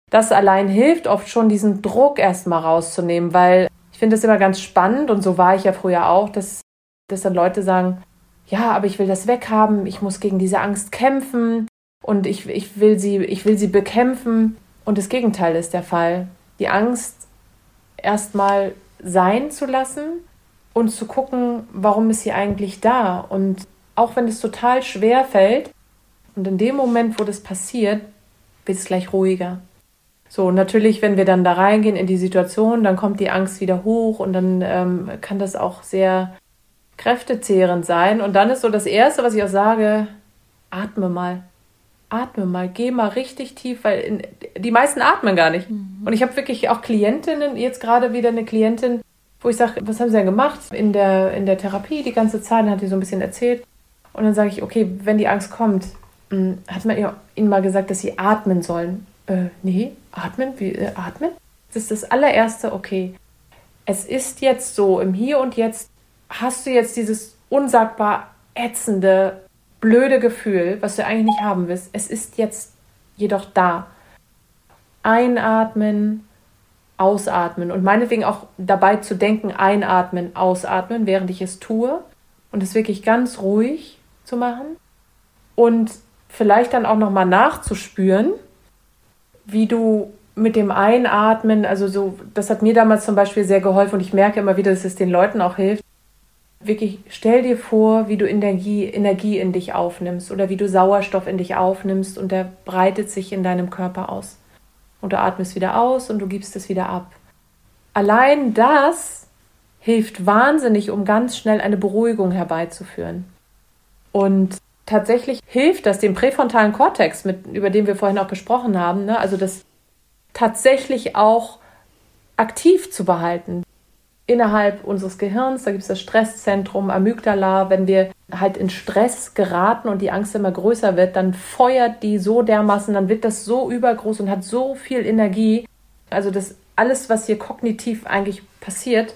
Das allein hilft oft schon, diesen Druck erstmal rauszunehmen, weil ich finde es immer ganz spannend und so war ich ja früher auch, dass, dass dann Leute sagen, ja, aber ich will das weghaben, ich muss gegen diese Angst kämpfen und ich, ich, will, sie, ich will sie bekämpfen. Und das Gegenteil ist der Fall. Die Angst erstmal sein zu lassen und zu gucken, warum ist sie eigentlich da. Und auch wenn es total schwer fällt, und in dem Moment, wo das passiert, wird es gleich ruhiger. So, natürlich, wenn wir dann da reingehen in die Situation, dann kommt die Angst wieder hoch und dann ähm, kann das auch sehr kräftezehrend sein. Und dann ist so das Erste, was ich auch sage, atme mal atme mal, geh mal richtig tief, weil in, die meisten atmen gar nicht. Mhm. Und ich habe wirklich auch Klientinnen, jetzt gerade wieder eine Klientin, wo ich sage, was haben sie denn gemacht in der, in der Therapie die ganze Zeit, dann hat sie so ein bisschen erzählt. Und dann sage ich, okay, wenn die Angst kommt, hm, hat man ihnen mal gesagt, dass sie atmen sollen. Äh, nee, atmen? Wie, äh, atmen? Das ist das allererste, okay. Es ist jetzt so, im Hier und Jetzt hast du jetzt dieses unsagbar ätzende blöde Gefühl, was du eigentlich nicht haben willst, es ist jetzt jedoch da. Einatmen, ausatmen. Und meinetwegen auch dabei zu denken, einatmen, ausatmen, während ich es tue und es wirklich ganz ruhig zu machen. Und vielleicht dann auch noch mal nachzuspüren, wie du mit dem Einatmen, also so, das hat mir damals zum Beispiel sehr geholfen und ich merke immer wieder, dass es den Leuten auch hilft, wirklich stell dir vor, wie du Energie, Energie in dich aufnimmst oder wie du Sauerstoff in dich aufnimmst und der breitet sich in deinem Körper aus. Und du atmest wieder aus und du gibst es wieder ab. Allein das hilft wahnsinnig, um ganz schnell eine Beruhigung herbeizuführen. Und tatsächlich hilft das dem präfrontalen Kortex, mit, über den wir vorhin auch gesprochen haben, ne? also das tatsächlich auch aktiv zu behalten innerhalb unseres Gehirns, da gibt es das Stresszentrum Amygdala, wenn wir halt in Stress geraten und die Angst immer größer wird, dann feuert die so dermaßen, dann wird das so übergroß und hat so viel Energie, also dass alles, was hier kognitiv eigentlich passiert,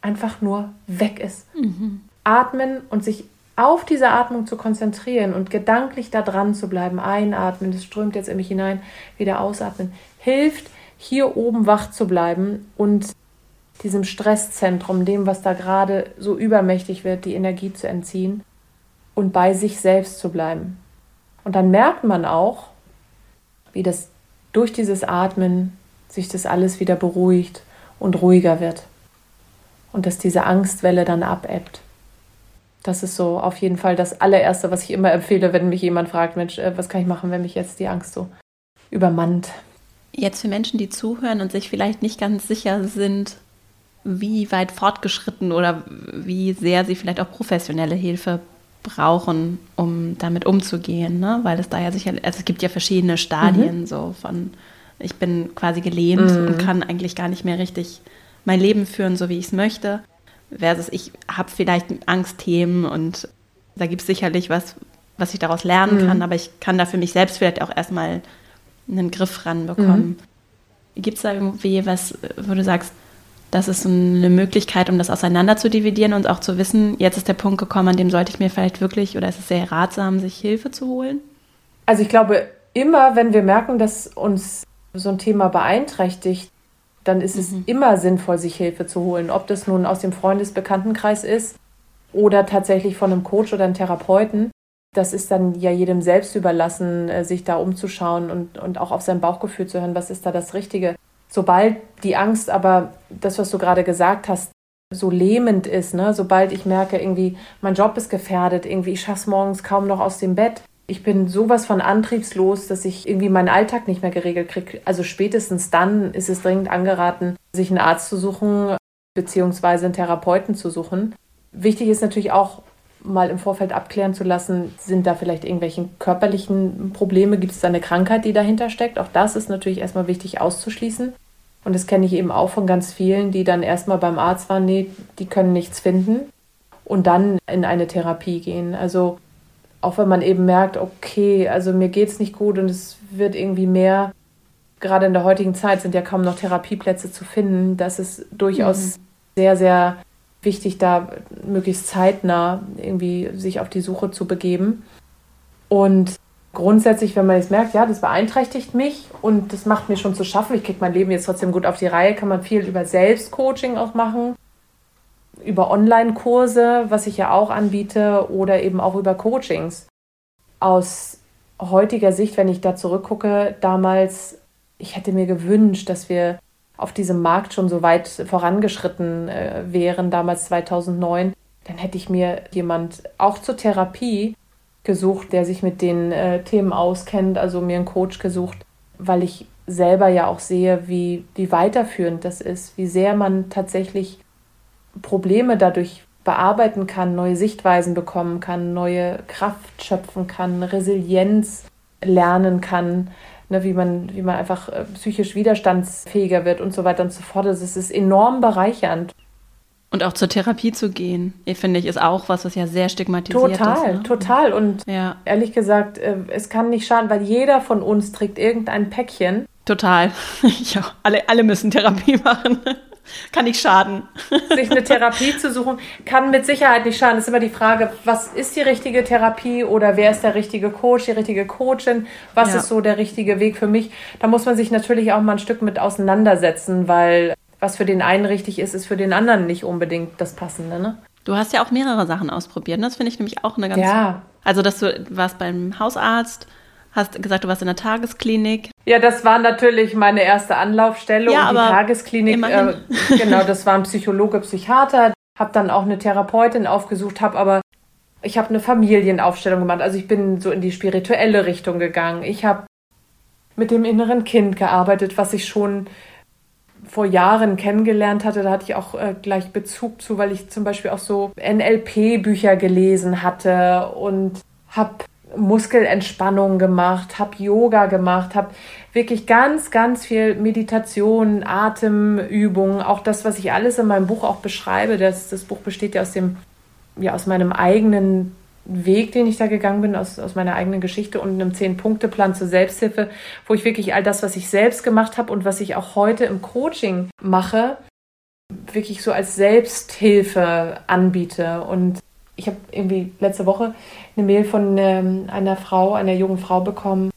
einfach nur weg ist. Mhm. Atmen und sich auf diese Atmung zu konzentrieren und gedanklich da dran zu bleiben, einatmen, das strömt jetzt in mich hinein, wieder ausatmen, hilft, hier oben wach zu bleiben und diesem Stresszentrum, dem, was da gerade so übermächtig wird, die Energie zu entziehen. und bei sich selbst zu bleiben. Und dann merkt man auch, wie das durch dieses Atmen sich das alles wieder beruhigt und ruhiger wird. Und dass diese Angstwelle dann abebbt. Das ist so auf jeden Fall das allererste, was ich immer empfehle, wenn mich jemand fragt, Mensch, äh, was kann ich machen, wenn mich jetzt die Angst so übermannt. Jetzt für Menschen, die zuhören und sich vielleicht nicht ganz sicher sind, wie weit fortgeschritten oder wie sehr sie vielleicht auch professionelle Hilfe brauchen, um damit umzugehen, ne? weil es da ja sicher, also es gibt ja verschiedene Stadien mhm. so von, ich bin quasi gelähmt mhm. und kann eigentlich gar nicht mehr richtig mein Leben führen, so wie ich es möchte, versus ich habe vielleicht Angstthemen und da gibt es sicherlich was, was ich daraus lernen mhm. kann, aber ich kann da für mich selbst vielleicht auch erstmal einen Griff ranbekommen. Mhm. Gibt es da irgendwie was, wo du sagst, das ist eine Möglichkeit, um das auseinander zu dividieren und auch zu wissen, jetzt ist der Punkt gekommen, an dem sollte ich mir vielleicht wirklich oder ist es sehr ratsam, sich Hilfe zu holen? Also ich glaube, immer wenn wir merken, dass uns so ein Thema beeinträchtigt, dann ist es mhm. immer sinnvoll, sich Hilfe zu holen. Ob das nun aus dem Freundesbekanntenkreis ist oder tatsächlich von einem Coach oder einem Therapeuten. Das ist dann ja jedem selbst überlassen, äh, sich da umzuschauen und, und auch auf sein Bauchgefühl zu hören, was ist da das Richtige. Sobald die Angst aber, das, was du gerade gesagt hast, so lähmend ist, ne? sobald ich merke, irgendwie, mein Job ist gefährdet, irgendwie, ich schaffe es morgens kaum noch aus dem Bett, ich bin sowas von antriebslos, dass ich irgendwie meinen Alltag nicht mehr geregelt kriege. Also spätestens dann ist es dringend angeraten, sich einen Arzt zu suchen, beziehungsweise einen Therapeuten zu suchen. Wichtig ist natürlich auch, mal im Vorfeld abklären zu lassen, sind da vielleicht irgendwelche körperlichen Probleme, gibt es da eine Krankheit, die dahinter steckt. Auch das ist natürlich erstmal wichtig auszuschließen. Und das kenne ich eben auch von ganz vielen, die dann erstmal beim Arzt waren, nee, die können nichts finden und dann in eine Therapie gehen. Also auch wenn man eben merkt, okay, also mir geht es nicht gut und es wird irgendwie mehr, gerade in der heutigen Zeit sind ja kaum noch Therapieplätze zu finden, das ist durchaus mhm. sehr, sehr wichtig, da möglichst zeitnah irgendwie sich auf die Suche zu begeben. Und grundsätzlich, wenn man jetzt merkt, ja, das beeinträchtigt mich und das macht mir schon zu schaffen, ich kriege mein Leben jetzt trotzdem gut auf die Reihe, kann man viel über Selbstcoaching auch machen über Online-Kurse, was ich ja auch anbiete, oder eben auch über Coachings. Aus heutiger Sicht, wenn ich da zurückgucke, damals, ich hätte mir gewünscht, dass wir auf diesem Markt schon so weit vorangeschritten äh, wären, damals 2009, dann hätte ich mir jemand auch zur Therapie gesucht, der sich mit den äh, Themen auskennt, also mir einen Coach gesucht, weil ich selber ja auch sehe, wie, wie weiterführend das ist, wie sehr man tatsächlich Probleme dadurch bearbeiten kann, neue Sichtweisen bekommen kann, neue Kraft schöpfen kann, Resilienz lernen kann, ne, wie, man, wie man einfach äh, psychisch widerstandsfähiger wird und so weiter und so fort. Das also ist enorm bereichernd. Und auch zur Therapie zu gehen, finde ich, ist auch was, was ja sehr stigmatisiert total, ist. Total, ne? total. Und ja. ehrlich gesagt, äh, es kann nicht schaden, weil jeder von uns trägt irgendein Päckchen. Total. Ja, alle, alle müssen Therapie machen. Kann nicht schaden. Sich eine Therapie zu suchen, kann mit Sicherheit nicht schaden. Es ist immer die Frage, was ist die richtige Therapie oder wer ist der richtige Coach, die richtige Coachin? Was ja. ist so der richtige Weg für mich? Da muss man sich natürlich auch mal ein Stück mit auseinandersetzen, weil was für den einen richtig ist, ist für den anderen nicht unbedingt das Passende. Ne? Du hast ja auch mehrere Sachen ausprobiert. Das finde ich nämlich auch eine ganz. Ja. Also, dass du warst beim Hausarzt, hast gesagt, du warst in der Tagesklinik. Ja, das war natürlich meine erste Anlaufstelle ja, und die Tagesklinik. Äh, genau, das war ein Psychologe, Psychiater. Habe dann auch eine Therapeutin aufgesucht, habe aber ich habe eine Familienaufstellung gemacht. Also ich bin so in die spirituelle Richtung gegangen. Ich habe mit dem inneren Kind gearbeitet, was ich schon vor Jahren kennengelernt hatte. Da hatte ich auch äh, gleich Bezug zu, weil ich zum Beispiel auch so NLP-Bücher gelesen hatte und habe Muskelentspannung gemacht, habe Yoga gemacht, habe wirklich ganz, ganz viel Meditation, Atemübungen, auch das, was ich alles in meinem Buch auch beschreibe. Das, das Buch besteht ja aus dem, ja, aus meinem eigenen Weg, den ich da gegangen bin, aus, aus meiner eigenen Geschichte und einem Zehn-Punkte-Plan zur Selbsthilfe, wo ich wirklich all das, was ich selbst gemacht habe und was ich auch heute im Coaching mache, wirklich so als Selbsthilfe anbiete. Und ich habe irgendwie letzte Woche eine Mail von ähm, einer Frau, einer jungen Frau bekommen,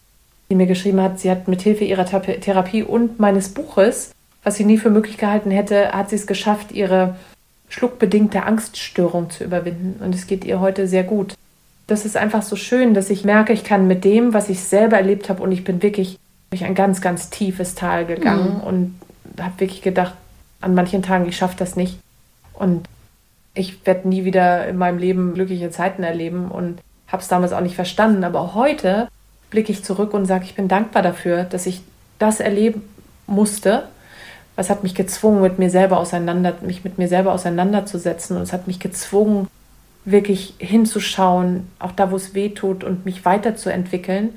die mir geschrieben hat, sie hat mit Hilfe ihrer Therapie und meines Buches, was sie nie für möglich gehalten hätte, hat sie es geschafft, ihre schluckbedingte Angststörung zu überwinden. Und es geht ihr heute sehr gut. das ist einfach so schön, dass ich merke, ich kann mit dem, was ich selber erlebt habe, und ich bin wirklich durch ein ganz, ganz tiefes Tal gegangen mhm. und habe wirklich gedacht, an manchen Tagen, ich schaffe das nicht. Und ich werde nie wieder in meinem Leben glückliche Zeiten erleben und habe es damals auch nicht verstanden. Aber heute blicke ich zurück und sage, ich bin dankbar dafür, dass ich das erleben musste. Was hat mich gezwungen, mit mir selber auseinander, mich mit mir selber auseinanderzusetzen. Und es hat mich gezwungen, wirklich hinzuschauen, auch da, wo es weh tut und mich weiterzuentwickeln.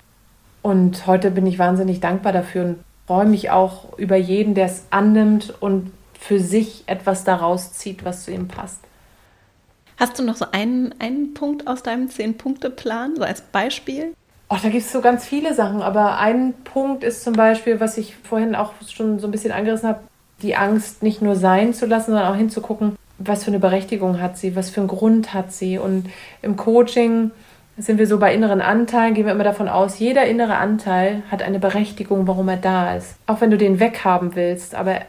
Und heute bin ich wahnsinnig dankbar dafür und freue mich auch über jeden, der es annimmt und für sich etwas daraus zieht, was zu ihm passt. Hast du noch so einen, einen Punkt aus deinem Zehn-Punkte-Plan, so als Beispiel? Oh, da gibt es so ganz viele Sachen, aber ein Punkt ist zum Beispiel, was ich vorhin auch schon so ein bisschen angerissen habe, die Angst nicht nur sein zu lassen, sondern auch hinzugucken, was für eine Berechtigung hat sie, was für einen Grund hat sie. Und im Coaching sind wir so bei inneren Anteilen, gehen wir immer davon aus, jeder innere Anteil hat eine Berechtigung, warum er da ist. Auch wenn du den weghaben willst, aber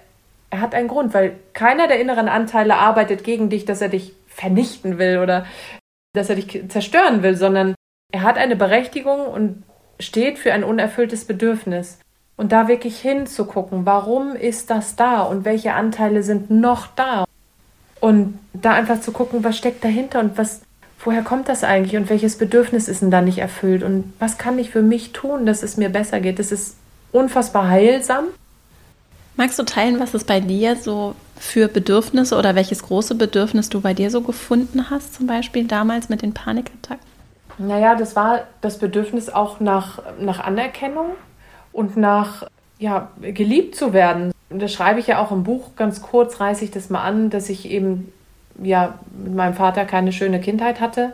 er hat einen Grund, weil keiner der inneren Anteile arbeitet gegen dich, dass er dich vernichten will oder dass er dich zerstören will, sondern er hat eine Berechtigung und steht für ein unerfülltes Bedürfnis. Und da wirklich hinzugucken, warum ist das da und welche Anteile sind noch da? Und da einfach zu gucken, was steckt dahinter und was, woher kommt das eigentlich und welches Bedürfnis ist denn da nicht erfüllt und was kann ich für mich tun, dass es mir besser geht. Das ist unfassbar heilsam. Magst du teilen, was es bei dir so für Bedürfnisse oder welches große Bedürfnis du bei dir so gefunden hast, zum Beispiel damals mit den Panikattacken? Naja, das war das Bedürfnis auch nach, nach Anerkennung und nach ja, geliebt zu werden. Und das schreibe ich ja auch im Buch, ganz kurz reiße ich das mal an, dass ich eben ja mit meinem Vater keine schöne Kindheit hatte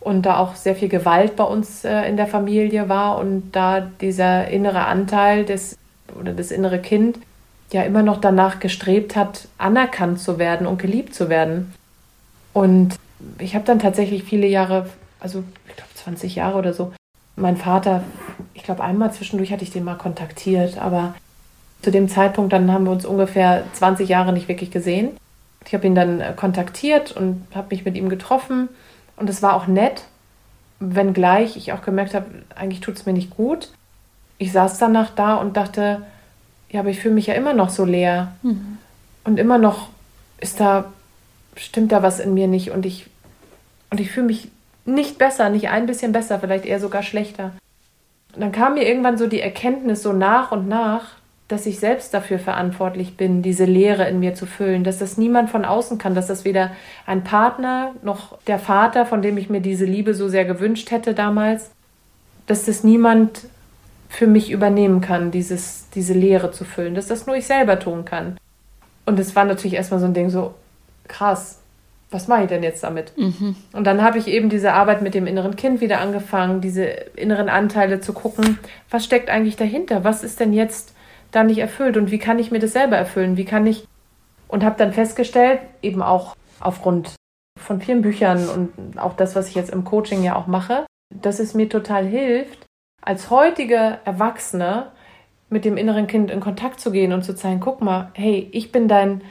und da auch sehr viel Gewalt bei uns äh, in der Familie war und da dieser innere Anteil des oder das innere Kind ja immer noch danach gestrebt hat, anerkannt zu werden und geliebt zu werden. Und ich habe dann tatsächlich viele Jahre, also ich glaube 20 Jahre oder so, mein Vater, ich glaube einmal zwischendurch hatte ich den mal kontaktiert, aber zu dem Zeitpunkt dann haben wir uns ungefähr 20 Jahre nicht wirklich gesehen. Ich habe ihn dann äh, kontaktiert und habe mich mit ihm getroffen und es war auch nett, wenngleich ich auch gemerkt habe, eigentlich tut es mir nicht gut. Ich saß danach da und dachte, ja, aber ich fühle mich ja immer noch so leer. Mhm. Und immer noch ist da, stimmt da was in mir nicht und ich, und ich fühle mich nicht besser, nicht ein bisschen besser, vielleicht eher sogar schlechter. Und dann kam mir irgendwann so die Erkenntnis so nach und nach, dass ich selbst dafür verantwortlich bin, diese Leere in mir zu füllen, dass das niemand von außen kann, dass das weder ein Partner noch der Vater, von dem ich mir diese Liebe so sehr gewünscht hätte damals, dass das niemand für mich übernehmen kann, dieses, diese Leere zu füllen, dass das nur ich selber tun kann. Und es war natürlich erstmal so ein Ding so, krass, was mache ich denn jetzt damit? Mhm. Und dann habe ich eben diese Arbeit mit dem inneren Kind wieder angefangen, diese inneren Anteile zu gucken, was steckt eigentlich dahinter? Was ist denn jetzt da nicht erfüllt und wie kann ich mir das selber erfüllen? Wie kann ich und habe dann festgestellt, eben auch aufgrund von vielen Büchern und auch das, was ich jetzt im Coaching ja auch mache, dass es mir total hilft, als heutige Erwachsene mit dem inneren Kind in Kontakt zu gehen und zu zeigen, guck mal, hey, ich bin dein,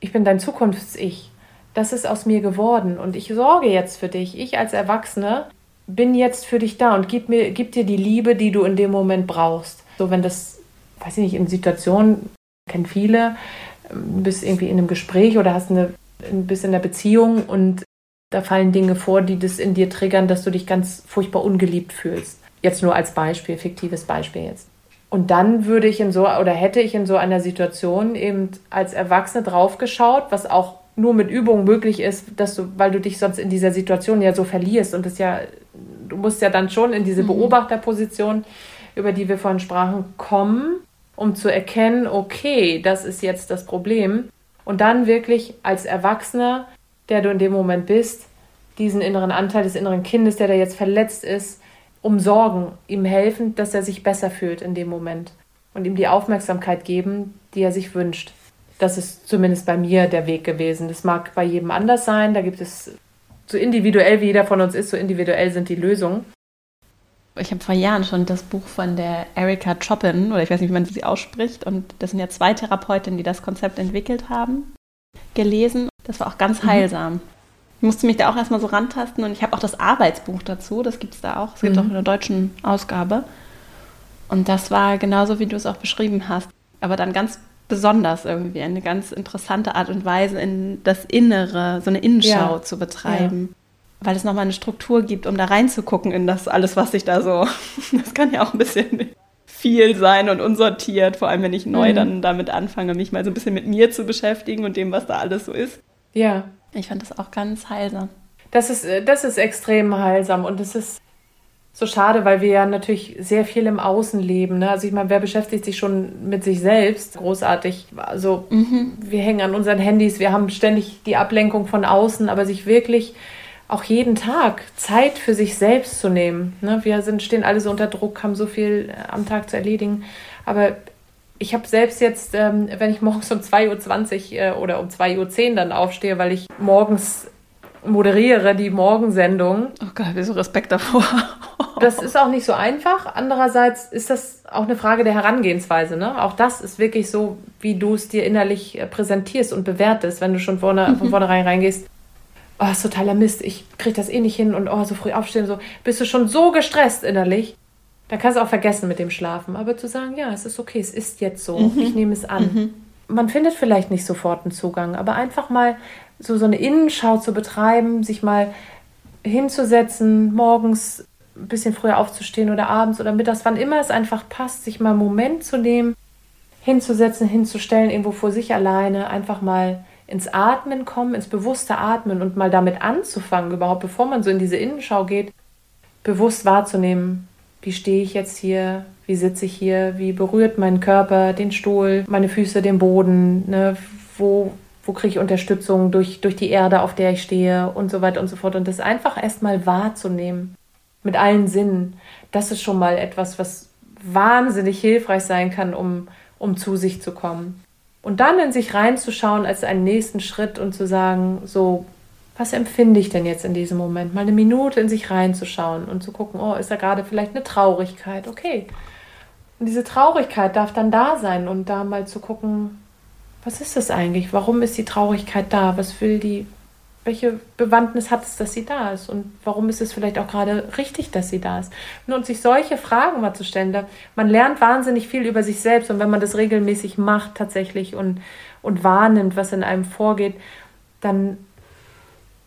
ich bin dein Zukunfts-Ich. Das ist aus mir geworden und ich sorge jetzt für dich. Ich als Erwachsene bin jetzt für dich da und gib mir, gib dir die Liebe, die du in dem Moment brauchst. So, wenn das, weiß ich nicht, in Situationen, kennen viele, du bist irgendwie in einem Gespräch oder hast eine, bist in einer Beziehung und da fallen Dinge vor, die das in dir triggern, dass du dich ganz furchtbar ungeliebt fühlst. Jetzt nur als Beispiel, fiktives Beispiel jetzt. Und dann würde ich in so oder hätte ich in so einer Situation eben als Erwachsene draufgeschaut, was auch nur mit Übung möglich ist, dass du, weil du dich sonst in dieser Situation ja so verlierst und das ja, du musst ja dann schon in diese mhm. Beobachterposition, über die wir vorhin sprachen, kommen, um zu erkennen, okay, das ist jetzt das Problem. Und dann wirklich als Erwachsener, der du in dem Moment bist, diesen inneren Anteil des inneren Kindes, der da jetzt verletzt ist, umsorgen, ihm helfen, dass er sich besser fühlt in dem Moment und ihm die Aufmerksamkeit geben, die er sich wünscht. Das ist zumindest bei mir der Weg gewesen. Das mag bei jedem anders sein. Da gibt es so individuell wie jeder von uns ist, so individuell sind die Lösungen. Ich habe vor Jahren schon das Buch von der Erika Chopin, oder ich weiß nicht, wie man sie ausspricht, und das sind ja zwei Therapeutinnen, die das Konzept entwickelt haben, gelesen. Das war auch ganz mhm. heilsam. Ich musste mich da auch erstmal so rantasten und ich habe auch das Arbeitsbuch dazu, das gibt es da auch. Es gibt mhm. auch in der deutschen Ausgabe. Und das war genauso, wie du es auch beschrieben hast. Aber dann ganz besonders irgendwie, eine ganz interessante Art und Weise, in das Innere, so eine Innenschau ja. zu betreiben. Ja. Weil es nochmal eine Struktur gibt, um da reinzugucken in das alles, was sich da so. Das kann ja auch ein bisschen viel sein und unsortiert, vor allem wenn ich neu mhm. dann damit anfange, mich mal so ein bisschen mit mir zu beschäftigen und dem, was da alles so ist. Ja. Ich fand das auch ganz heilsam. Das ist, äh, das ist extrem heilsam und es ist so schade, weil wir ja natürlich sehr viel im Außen leben. Ne? Also ich meine, wer beschäftigt sich schon mit sich selbst? Großartig. Also mhm. wir hängen an unseren Handys, wir haben ständig die Ablenkung von außen, aber sich wirklich auch jeden Tag Zeit für sich selbst zu nehmen. Ne? Wir sind, stehen alle so unter Druck, haben so viel äh, am Tag zu erledigen. Aber ich habe selbst jetzt, ähm, wenn ich morgens um 2.20 Uhr äh, oder um 2.10 Uhr dann aufstehe, weil ich morgens moderiere die Morgensendung. Oh Gott, wie so Respekt davor. das ist auch nicht so einfach. Andererseits ist das auch eine Frage der Herangehensweise. Ne? Auch das ist wirklich so, wie du es dir innerlich äh, präsentierst und bewertest, wenn du schon vorne, mhm. von vornherein reingehst. Oh, ist totaler Mist, ich krieg das eh nicht hin und oh, so früh aufstehen, so. Bist du schon so gestresst innerlich, dann kannst du auch vergessen mit dem Schlafen. Aber zu sagen, ja, es ist okay, es ist jetzt so, mhm. ich nehme es an. Mhm. Man findet vielleicht nicht sofort einen Zugang, aber einfach mal so, so eine Innenschau zu betreiben, sich mal hinzusetzen, morgens ein bisschen früher aufzustehen oder abends oder mittags, wann immer es einfach passt, sich mal einen Moment zu nehmen, hinzusetzen, hinzustellen, irgendwo vor sich alleine, einfach mal ins Atmen kommen, ins bewusste Atmen und mal damit anzufangen, überhaupt bevor man so in diese Innenschau geht, bewusst wahrzunehmen, wie stehe ich jetzt hier, wie sitze ich hier, wie berührt mein Körper den Stuhl, meine Füße den Boden, ne? wo wo kriege ich Unterstützung durch, durch die Erde, auf der ich stehe und so weiter und so fort. Und das einfach erstmal wahrzunehmen mit allen Sinnen, das ist schon mal etwas, was wahnsinnig hilfreich sein kann, um, um zu sich zu kommen. Und dann in sich reinzuschauen als einen nächsten Schritt und zu sagen, so, was empfinde ich denn jetzt in diesem Moment? Mal eine Minute in sich reinzuschauen und zu gucken, oh, ist da gerade vielleicht eine Traurigkeit? Okay. Und diese Traurigkeit darf dann da sein und da mal zu gucken, was ist das eigentlich? Warum ist die Traurigkeit da? Was will die, welche Bewandtnis hat es, dass sie da ist? Und warum ist es vielleicht auch gerade richtig, dass sie da ist? Und sich solche Fragen mal zu stellen, da, man lernt wahnsinnig viel über sich selbst. Und wenn man das regelmäßig macht tatsächlich und, und wahrnimmt, was in einem vorgeht, dann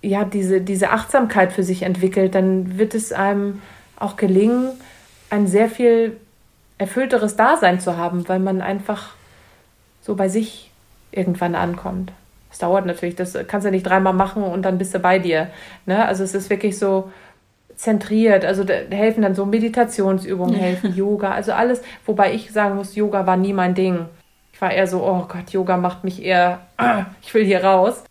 ja, diese, diese Achtsamkeit für sich entwickelt, dann wird es einem auch gelingen, ein sehr viel erfüllteres Dasein zu haben, weil man einfach so bei sich irgendwann ankommt. Es dauert natürlich, das kannst du nicht dreimal machen und dann bist du bei dir. Ne? Also es ist wirklich so zentriert, also da helfen dann so Meditationsübungen, helfen Yoga, also alles, wobei ich sagen muss, Yoga war nie mein Ding. Ich war eher so, oh Gott, Yoga macht mich eher, ich will hier raus.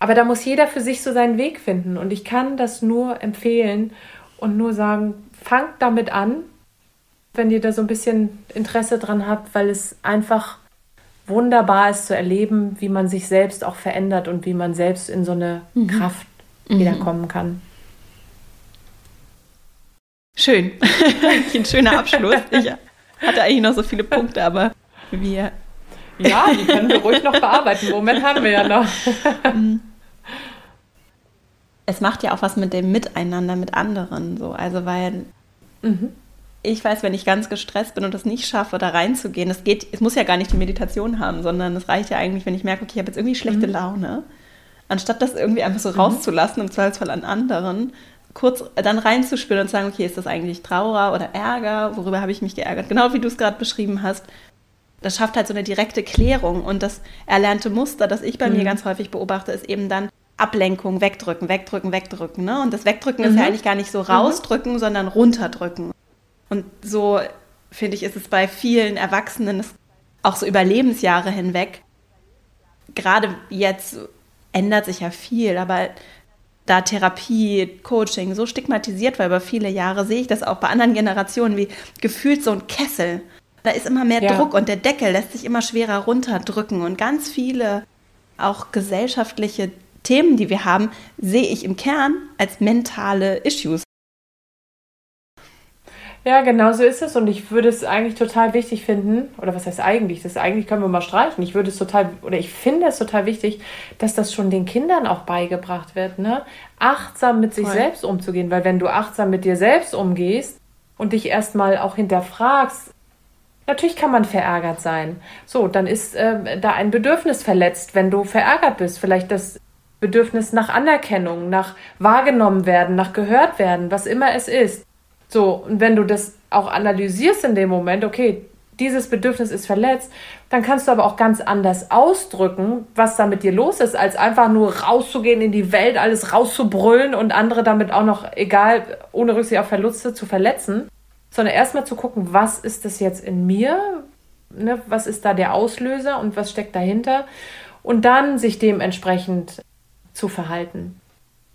Aber da muss jeder für sich so seinen Weg finden und ich kann das nur empfehlen und nur sagen, fangt damit an, wenn ihr da so ein bisschen Interesse dran habt, weil es einfach wunderbar ist zu erleben, wie man sich selbst auch verändert und wie man selbst in so eine mhm. Kraft mhm. wiederkommen kann. Schön. Ein schöner Abschluss. Ich hatte eigentlich noch so viele Punkte, aber wir. Ja, die können wir ruhig noch bearbeiten. Moment haben wir ja noch. Mhm. es macht ja auch was mit dem Miteinander mit anderen so. Also weil mhm ich weiß, wenn ich ganz gestresst bin und es nicht schaffe, da reinzugehen, es geht, es muss ja gar nicht die Meditation haben, sondern es reicht ja eigentlich, wenn ich merke, okay, ich habe jetzt irgendwie schlechte mhm. Laune, anstatt das irgendwie einfach so mhm. rauszulassen, im Zweifelsfall an anderen, kurz dann reinzuspüren und zu sagen, okay, ist das eigentlich Trauer oder Ärger, worüber habe ich mich geärgert? Genau wie du es gerade beschrieben hast. Das schafft halt so eine direkte Klärung und das erlernte Muster, das ich bei mhm. mir ganz häufig beobachte, ist eben dann Ablenkung, wegdrücken, wegdrücken, wegdrücken. Ne? Und das Wegdrücken ist ja mhm. eigentlich gar nicht so mhm. rausdrücken, sondern runterdrücken. Und so, finde ich, ist es bei vielen Erwachsenen, auch so über Lebensjahre hinweg, gerade jetzt ändert sich ja viel, aber da Therapie, Coaching so stigmatisiert war über viele Jahre, sehe ich das auch bei anderen Generationen wie gefühlt so ein Kessel. Da ist immer mehr ja. Druck und der Deckel lässt sich immer schwerer runterdrücken und ganz viele auch gesellschaftliche Themen, die wir haben, sehe ich im Kern als mentale Issues. Ja, genau so ist es. Und ich würde es eigentlich total wichtig finden, oder was heißt eigentlich? Das eigentlich können wir mal streichen. Ich würde es total, oder ich finde es total wichtig, dass das schon den Kindern auch beigebracht wird, ne? Achtsam mit sich Voll. selbst umzugehen. Weil wenn du achtsam mit dir selbst umgehst und dich erstmal auch hinterfragst, Natürlich kann man verärgert sein. So, dann ist äh, da ein Bedürfnis verletzt, wenn du verärgert bist. Vielleicht das Bedürfnis nach Anerkennung, nach wahrgenommen werden, nach gehört werden, was immer es ist. So, und wenn du das auch analysierst in dem Moment, okay, dieses Bedürfnis ist verletzt, dann kannst du aber auch ganz anders ausdrücken, was da mit dir los ist, als einfach nur rauszugehen in die Welt, alles rauszubrüllen und andere damit auch noch, egal, ohne Rücksicht auf Verluste, zu verletzen, sondern erstmal zu gucken, was ist das jetzt in mir, ne, was ist da der Auslöser und was steckt dahinter und dann sich dementsprechend zu verhalten.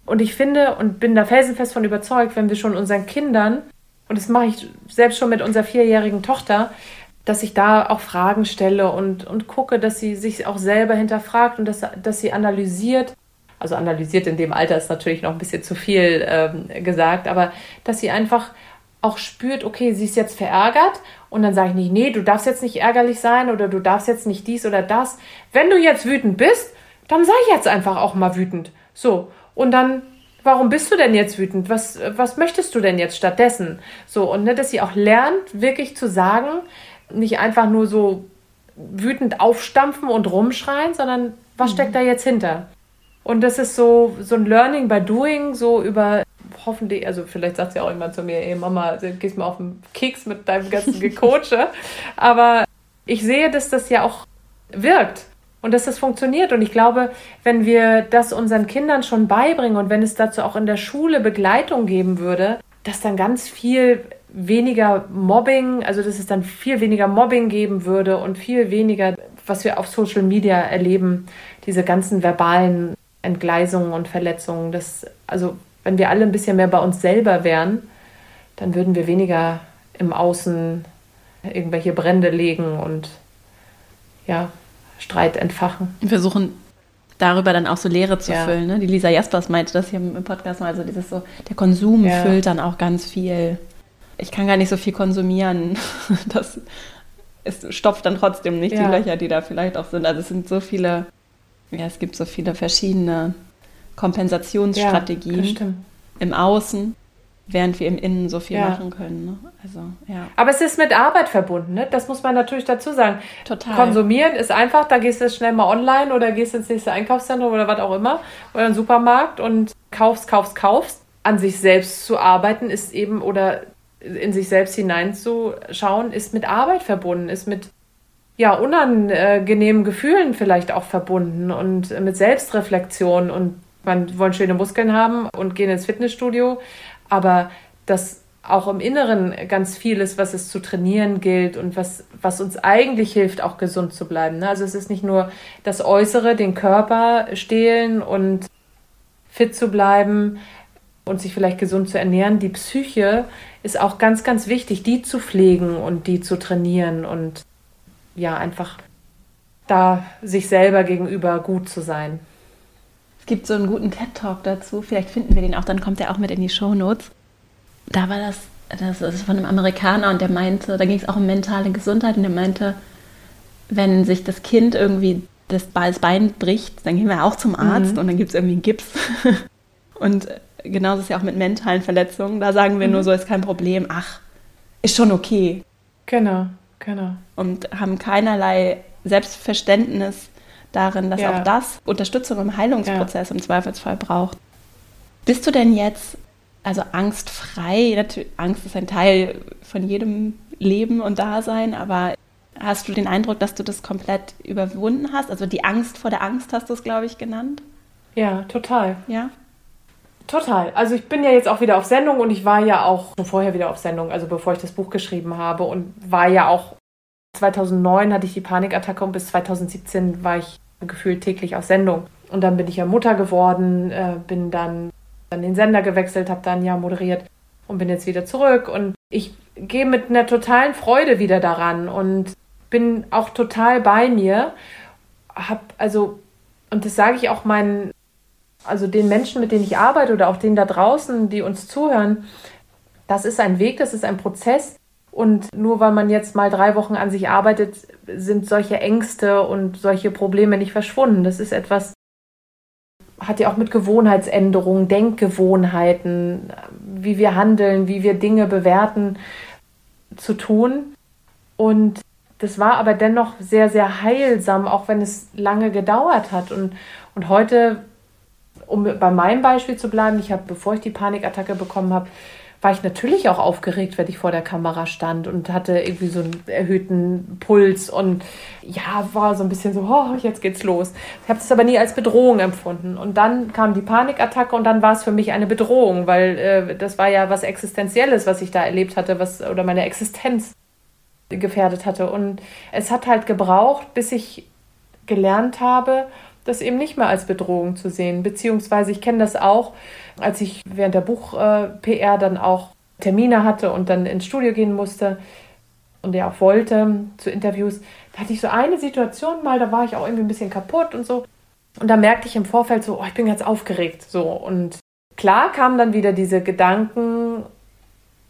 Und ich finde und bin da felsenfest von überzeugt, wenn wir schon unseren Kindern, und das mache ich selbst schon mit unserer vierjährigen Tochter, dass ich da auch Fragen stelle und, und gucke, dass sie sich auch selber hinterfragt und dass, dass sie analysiert. Also analysiert in dem Alter ist natürlich noch ein bisschen zu viel ähm, gesagt, aber dass sie einfach auch spürt, okay, sie ist jetzt verärgert und dann sage ich nicht, nee, du darfst jetzt nicht ärgerlich sein oder du darfst jetzt nicht dies oder das. Wenn du jetzt wütend bist, dann sei jetzt einfach auch mal wütend. So. Und dann, warum bist du denn jetzt wütend? Was, was möchtest du denn jetzt stattdessen? So, und ne, dass sie auch lernt, wirklich zu sagen, nicht einfach nur so wütend aufstampfen und rumschreien, sondern was mhm. steckt da jetzt hinter? Und das ist so, so ein Learning by Doing, so über hoffentlich, also vielleicht sagt sie auch immer zu mir, ey Mama, gehst mal auf den Keks mit deinem ganzen Gecoache. Aber ich sehe, dass das ja auch wirkt und dass das funktioniert. Und ich glaube, wenn wir das unseren Kindern schon beibringen und wenn es dazu auch in der Schule Begleitung geben würde, dass dann ganz viel weniger Mobbing, also dass es dann viel weniger Mobbing geben würde und viel weniger, was wir auf Social Media erleben, diese ganzen verbalen Entgleisungen und Verletzungen. Das, also wenn wir alle ein bisschen mehr bei uns selber wären, dann würden wir weniger im Außen irgendwelche Brände legen und ja, Streit entfachen. Wir versuchen darüber dann auch so Leere zu ja. füllen. Ne? Die Lisa Jaspers meinte das hier im Podcast mal, also dieses so, der Konsum ja. füllt dann auch ganz viel. Ich kann gar nicht so viel konsumieren. Das es stopft dann trotzdem nicht ja. die Löcher, die da vielleicht auch sind. Also es sind so viele, ja, es gibt so viele verschiedene Kompensationsstrategien im Außen während wir im Innen so viel ja. machen können. Ne? Also, ja. Aber es ist mit Arbeit verbunden, ne? das muss man natürlich dazu sagen. Total. Konsumieren ist einfach, da gehst du schnell mal online oder gehst ins nächste Einkaufszentrum oder was auch immer oder in den Supermarkt und kaufst, kaufst, kaufst. An sich selbst zu arbeiten ist eben oder in sich selbst hineinzuschauen, ist mit Arbeit verbunden, ist mit ja, unangenehmen Gefühlen vielleicht auch verbunden und mit Selbstreflexion und man wollen schöne Muskeln haben und gehen ins Fitnessstudio, aber dass auch im Inneren ganz viel ist, was es zu trainieren gilt und was, was uns eigentlich hilft, auch gesund zu bleiben. Ne? Also es ist nicht nur das Äußere, den Körper stehlen und fit zu bleiben und sich vielleicht gesund zu ernähren. Die Psyche ist auch ganz, ganz wichtig, die zu pflegen und die zu trainieren und ja, einfach da sich selber gegenüber gut zu sein gibt so einen guten TED-Talk dazu. Vielleicht finden wir den auch, dann kommt er auch mit in die Show Notes. Da war das, das ist von einem Amerikaner und der meinte, da ging es auch um mentale Gesundheit und der meinte, wenn sich das Kind irgendwie das Bein bricht, dann gehen wir auch zum Arzt mhm. und dann gibt es irgendwie einen Gips. und genauso ist es ja auch mit mentalen Verletzungen. Da sagen wir mhm. nur so, ist kein Problem, ach, ist schon okay. Genau, genau. Und haben keinerlei Selbstverständnis darin, dass ja. auch das Unterstützung im Heilungsprozess ja. im Zweifelsfall braucht. Bist du denn jetzt also angstfrei? Natürlich, Angst ist ein Teil von jedem Leben und Dasein, aber hast du den Eindruck, dass du das komplett überwunden hast? Also die Angst vor der Angst hast du es, glaube ich, genannt? Ja, total. Ja. Total. Also ich bin ja jetzt auch wieder auf Sendung und ich war ja auch schon vorher wieder auf Sendung, also bevor ich das Buch geschrieben habe und war ja auch 2009 hatte ich die Panikattacke und bis 2017 war ich gefühlt täglich auf Sendung. Und dann bin ich ja Mutter geworden, äh, bin dann an den Sender gewechselt, habe dann ja moderiert und bin jetzt wieder zurück. Und ich gehe mit einer totalen Freude wieder daran und bin auch total bei mir. Hab also, und das sage ich auch meinen, also den Menschen, mit denen ich arbeite oder auch denen da draußen, die uns zuhören, das ist ein Weg, das ist ein Prozess. Und nur weil man jetzt mal drei Wochen an sich arbeitet, sind solche Ängste und solche Probleme nicht verschwunden. Das ist etwas, hat ja auch mit Gewohnheitsänderungen, Denkgewohnheiten, wie wir handeln, wie wir Dinge bewerten, zu tun. Und das war aber dennoch sehr, sehr heilsam, auch wenn es lange gedauert hat. Und, und heute, um bei meinem Beispiel zu bleiben, ich habe, bevor ich die Panikattacke bekommen habe, war ich natürlich auch aufgeregt, wenn ich vor der Kamera stand und hatte irgendwie so einen erhöhten Puls und ja, war so ein bisschen so, oh, jetzt geht's los. Ich habe das aber nie als Bedrohung empfunden. Und dann kam die Panikattacke und dann war es für mich eine Bedrohung, weil äh, das war ja was Existenzielles, was ich da erlebt hatte, was oder meine Existenz gefährdet hatte. Und es hat halt gebraucht, bis ich gelernt habe, das eben nicht mehr als Bedrohung zu sehen. Beziehungsweise ich kenne das auch, als ich während der Buch-PR äh, dann auch Termine hatte und dann ins Studio gehen musste und der auch wollte zu Interviews, da hatte ich so eine Situation mal, da war ich auch irgendwie ein bisschen kaputt und so. Und da merkte ich im Vorfeld so, oh, ich bin jetzt aufgeregt. So. Und klar kamen dann wieder diese Gedanken,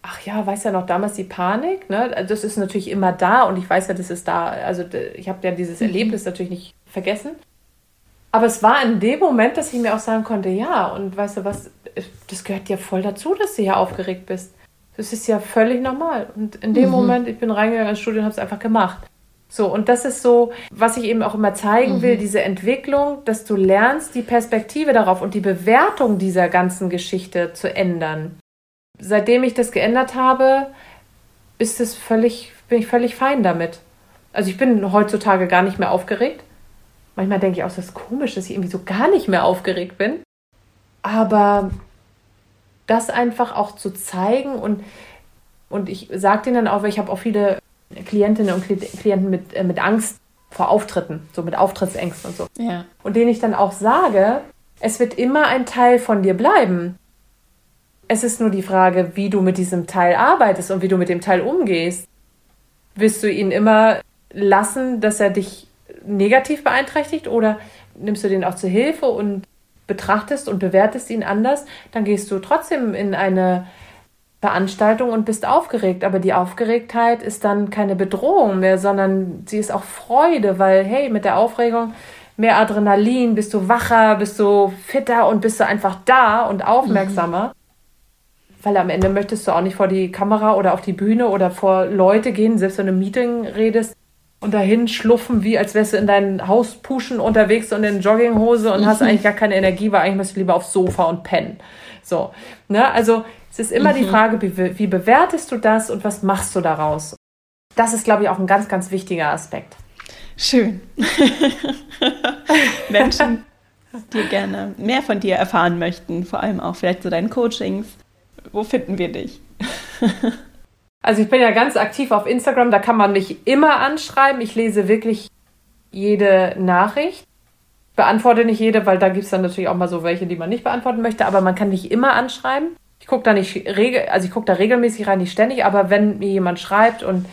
ach ja, weiß ja noch damals die Panik, ne? Das ist natürlich immer da und ich weiß ja, das ist da. Also ich habe ja dieses mhm. Erlebnis natürlich nicht vergessen. Aber es war in dem Moment, dass ich mir auch sagen konnte, ja, und weißt du was, das gehört ja voll dazu, dass du hier aufgeregt bist. Das ist ja völlig normal. Und in dem mhm. Moment, ich bin reingegangen ins Studio und habe es einfach gemacht. So, und das ist so, was ich eben auch immer zeigen will, mhm. diese Entwicklung, dass du lernst, die Perspektive darauf und die Bewertung dieser ganzen Geschichte zu ändern. Seitdem ich das geändert habe, ist es völlig, bin ich völlig fein damit. Also ich bin heutzutage gar nicht mehr aufgeregt. Manchmal denke ich auch, das ist komisch, dass ich irgendwie so gar nicht mehr aufgeregt bin. Aber das einfach auch zu zeigen und, und ich sage denen dann auch, weil ich habe auch viele Klientinnen und Klienten mit, äh, mit Angst vor Auftritten, so mit Auftrittsängsten und so. Ja. Und denen ich dann auch sage, es wird immer ein Teil von dir bleiben. Es ist nur die Frage, wie du mit diesem Teil arbeitest und wie du mit dem Teil umgehst. Wirst du ihn immer lassen, dass er dich negativ beeinträchtigt oder nimmst du den auch zur Hilfe und betrachtest und bewertest ihn anders, dann gehst du trotzdem in eine Veranstaltung und bist aufgeregt. Aber die Aufgeregtheit ist dann keine Bedrohung mehr, sondern sie ist auch Freude, weil hey, mit der Aufregung mehr Adrenalin, bist du wacher, bist du fitter und bist du einfach da und aufmerksamer. Mhm. Weil am Ende möchtest du auch nicht vor die Kamera oder auf die Bühne oder vor Leute gehen, selbst wenn du im Meeting redest, und dahin schluffen, wie als wärst du in dein Haus puschen unterwegs und in Jogginghose und hast eigentlich gar keine Energie, weil eigentlich musst du lieber aufs Sofa und pennen. So, ne? Also es ist immer mhm. die Frage, wie, wie bewertest du das und was machst du daraus? Das ist, glaube ich, auch ein ganz, ganz wichtiger Aspekt. Schön. Menschen, die gerne mehr von dir erfahren möchten, vor allem auch vielleicht zu so deinen Coachings, wo finden wir dich? Also ich bin ja ganz aktiv auf Instagram, da kann man mich immer anschreiben. Ich lese wirklich jede Nachricht. Beantworte nicht jede, weil da gibt es dann natürlich auch mal so welche, die man nicht beantworten möchte, aber man kann mich immer anschreiben. Ich gucke da nicht regel, also ich gucke da regelmäßig rein, nicht ständig, aber wenn mir jemand schreibt und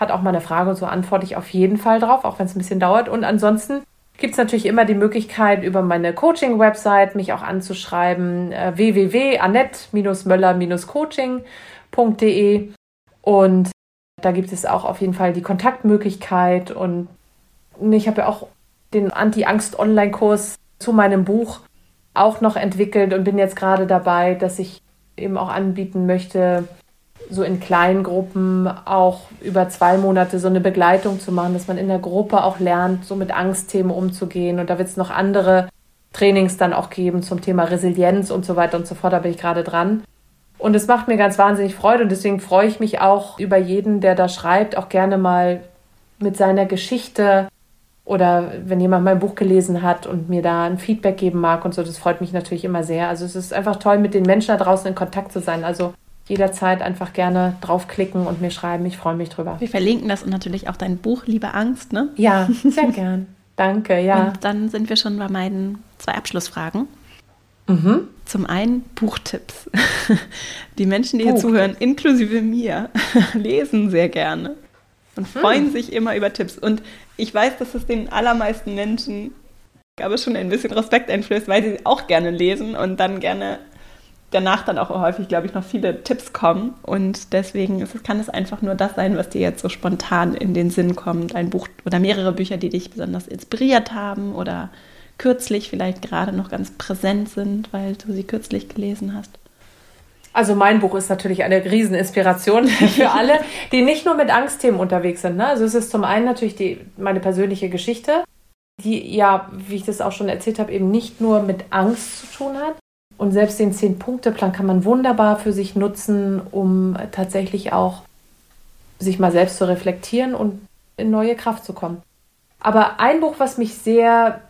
hat auch mal eine Frage und so, antworte ich auf jeden Fall drauf, auch wenn es ein bisschen dauert. Und ansonsten gibt es natürlich immer die Möglichkeit, über meine Coaching-Website mich auch anzuschreiben, äh, www.annette-möller-coaching.de. Und da gibt es auch auf jeden Fall die Kontaktmöglichkeit. Und ich habe ja auch den Anti-Angst-Online-Kurs zu meinem Buch auch noch entwickelt und bin jetzt gerade dabei, dass ich eben auch anbieten möchte, so in kleinen Gruppen auch über zwei Monate so eine Begleitung zu machen, dass man in der Gruppe auch lernt, so mit Angstthemen umzugehen. Und da wird es noch andere Trainings dann auch geben zum Thema Resilienz und so weiter und so fort. Da bin ich gerade dran. Und es macht mir ganz wahnsinnig Freude und deswegen freue ich mich auch über jeden, der da schreibt, auch gerne mal mit seiner Geschichte oder wenn jemand mein Buch gelesen hat und mir da ein Feedback geben mag und so, das freut mich natürlich immer sehr. Also es ist einfach toll, mit den Menschen da draußen in Kontakt zu sein. Also jederzeit einfach gerne draufklicken und mir schreiben. Ich freue mich drüber. Wir verlinken das und natürlich auch dein Buch Liebe Angst, ne? Ja, sehr gern. Danke, ja. Und dann sind wir schon bei meinen zwei Abschlussfragen. Mhm. Zum einen Buchtipps. Die Menschen, die hier zuhören, inklusive mir, lesen sehr gerne und hm. freuen hm. sich immer über Tipps. Und ich weiß, dass es den allermeisten Menschen, ich glaube, schon ein bisschen Respekt einflößt, weil sie auch gerne lesen und dann gerne danach dann auch häufig, glaube ich, noch viele Tipps kommen. Und deswegen ist, kann es einfach nur das sein, was dir jetzt so spontan in den Sinn kommt. Ein Buch oder mehrere Bücher, die dich besonders inspiriert haben oder kürzlich vielleicht gerade noch ganz präsent sind, weil du sie kürzlich gelesen hast. Also mein Buch ist natürlich eine Rieseninspiration für alle, die nicht nur mit Angstthemen unterwegs sind. Ne? Also es ist zum einen natürlich die, meine persönliche Geschichte, die ja, wie ich das auch schon erzählt habe, eben nicht nur mit Angst zu tun hat, und selbst den Zehn-Punkte-Plan kann man wunderbar für sich nutzen, um tatsächlich auch sich mal selbst zu reflektieren und in neue Kraft zu kommen. Aber ein Buch, was mich sehr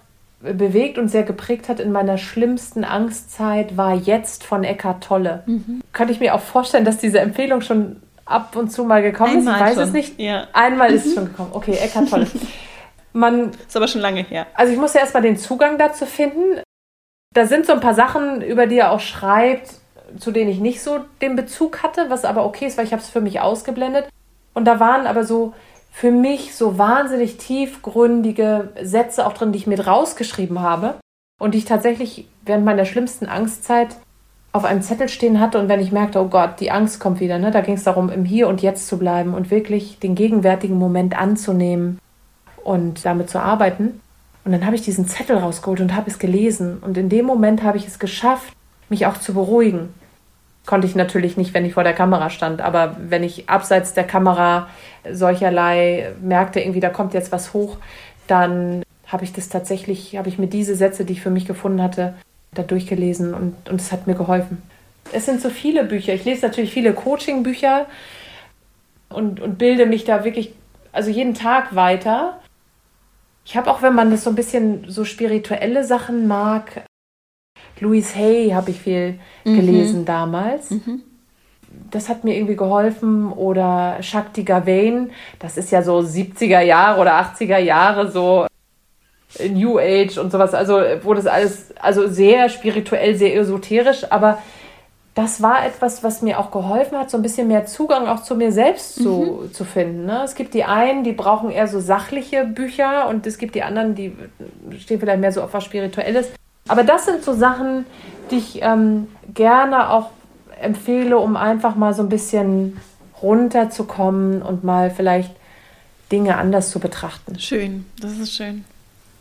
bewegt und sehr geprägt hat in meiner schlimmsten Angstzeit, war Jetzt von Eckhart Tolle. Mhm. Könnte ich mir auch vorstellen, dass diese Empfehlung schon ab und zu mal gekommen Einmal ist. Ich weiß schon. es nicht. Ja. Einmal mhm. ist es mhm. schon gekommen. Okay, Eckhart Tolle. Man, ist aber schon lange her. Also ich musste erstmal den Zugang dazu finden. Da sind so ein paar Sachen, über die er auch schreibt, zu denen ich nicht so den Bezug hatte, was aber okay ist, weil ich habe es für mich ausgeblendet. Und da waren aber so für mich so wahnsinnig tiefgründige Sätze auch drin, die ich mit rausgeschrieben habe und die ich tatsächlich während meiner schlimmsten Angstzeit auf einem Zettel stehen hatte und wenn ich merkte, oh Gott, die Angst kommt wieder, ne, da ging es darum, im Hier und Jetzt zu bleiben und wirklich den gegenwärtigen Moment anzunehmen und damit zu arbeiten. Und dann habe ich diesen Zettel rausgeholt und habe es gelesen. Und in dem Moment habe ich es geschafft, mich auch zu beruhigen. Konnte ich natürlich nicht, wenn ich vor der Kamera stand, aber wenn ich abseits der Kamera solcherlei merkte, irgendwie da kommt jetzt was hoch, dann habe ich das tatsächlich, habe ich mir diese Sätze, die ich für mich gefunden hatte, da durchgelesen und, und es hat mir geholfen. Es sind so viele Bücher. Ich lese natürlich viele Coaching-Bücher und, und bilde mich da wirklich, also jeden Tag weiter. Ich habe auch, wenn man das so ein bisschen so spirituelle Sachen mag, Louise Hay habe ich viel mhm. gelesen damals. Mhm. Das hat mir irgendwie geholfen. Oder Shakti Gawain, das ist ja so 70er Jahre oder 80er Jahre so New Age und sowas, also wo das alles, also sehr spirituell, sehr esoterisch, aber das war etwas, was mir auch geholfen hat, so ein bisschen mehr Zugang auch zu mir selbst zu, mhm. zu finden. Ne? Es gibt die einen, die brauchen eher so sachliche Bücher und es gibt die anderen, die stehen vielleicht mehr so auf was Spirituelles. Aber das sind so Sachen, die ich ähm, gerne auch empfehle, um einfach mal so ein bisschen runterzukommen und mal vielleicht Dinge anders zu betrachten. Schön, das ist schön.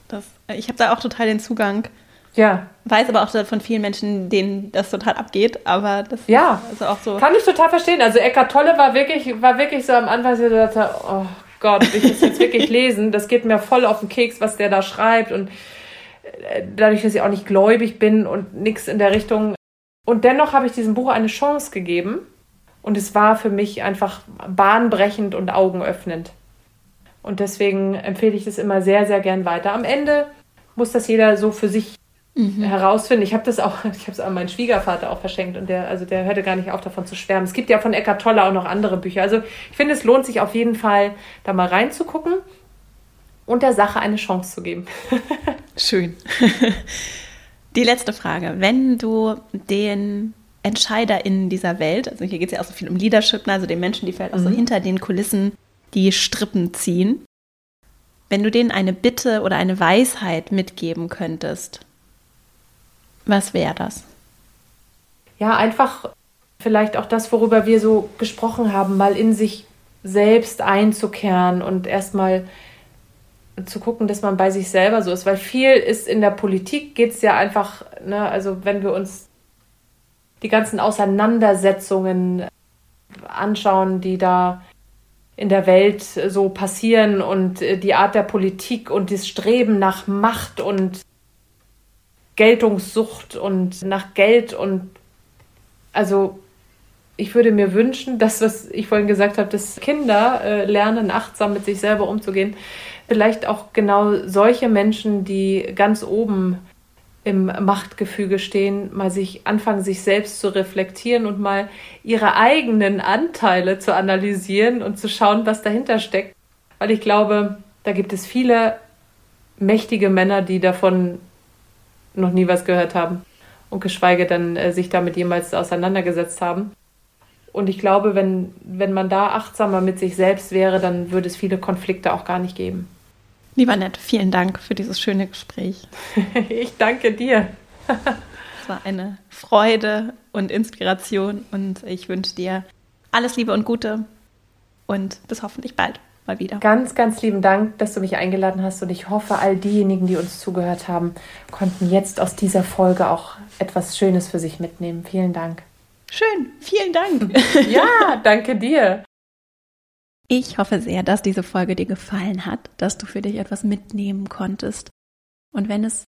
Das, ich habe da auch total den Zugang ja. Weiß aber auch von vielen Menschen, denen das total abgeht, aber das ja. ist also auch so. Kann ich total verstehen. Also Eckart Tolle war wirklich, war wirklich so am Anfang, dass ich dachte, oh Gott, ich muss jetzt wirklich lesen. Das geht mir voll auf den Keks, was der da schreibt. Und äh, dadurch, dass ich auch nicht gläubig bin und nichts in der Richtung. Und dennoch habe ich diesem Buch eine Chance gegeben. Und es war für mich einfach bahnbrechend und augenöffnend. Und deswegen empfehle ich das immer sehr, sehr gern weiter. Am Ende muss das jeder so für sich mhm. herausfinden. Ich habe das auch, ich habe es an meinen Schwiegervater auch verschenkt und der, also der hörte gar nicht auf davon zu schwärmen. Es gibt ja von Eckart Tolle auch noch andere Bücher. Also ich finde, es lohnt sich auf jeden Fall, da mal reinzugucken und der Sache eine Chance zu geben. Schön. Die letzte Frage. Wenn du den EntscheiderInnen dieser Welt, also hier geht es ja auch so viel um Leadership, ne, also den Menschen, die vielleicht auch so mhm. hinter den Kulissen die Strippen ziehen, wenn du denen eine Bitte oder eine Weisheit mitgeben könntest, was wäre das? Ja, einfach vielleicht auch das, worüber wir so gesprochen haben, mal in sich selbst einzukehren und erstmal zu gucken, dass man bei sich selber so ist. Weil viel ist in der Politik, geht es ja einfach, ne, also wenn wir uns die ganzen Auseinandersetzungen anschauen, die da in der Welt so passieren und die Art der Politik und das Streben nach Macht und Geltungssucht und nach Geld und also ich würde mir wünschen, dass was ich vorhin gesagt habe, dass Kinder äh, lernen, achtsam mit sich selber umzugehen. Vielleicht auch genau solche Menschen, die ganz oben im Machtgefüge stehen, mal sich anfangen, sich selbst zu reflektieren und mal ihre eigenen Anteile zu analysieren und zu schauen, was dahinter steckt. Weil ich glaube, da gibt es viele mächtige Männer, die davon noch nie was gehört haben und geschweige denn äh, sich damit jemals auseinandergesetzt haben. Und ich glaube, wenn, wenn man da achtsamer mit sich selbst wäre, dann würde es viele Konflikte auch gar nicht geben. Lieber Nett, vielen Dank für dieses schöne Gespräch. ich danke dir. war eine Freude und Inspiration und ich wünsche dir alles Liebe und Gute und bis hoffentlich bald mal wieder. Ganz, ganz lieben Dank, dass du mich eingeladen hast und ich hoffe, all diejenigen, die uns zugehört haben, konnten jetzt aus dieser Folge auch etwas Schönes für sich mitnehmen. Vielen Dank. Schön, vielen Dank. ja, danke dir. Ich hoffe sehr, dass diese Folge dir gefallen hat, dass du für dich etwas mitnehmen konntest. Und wenn es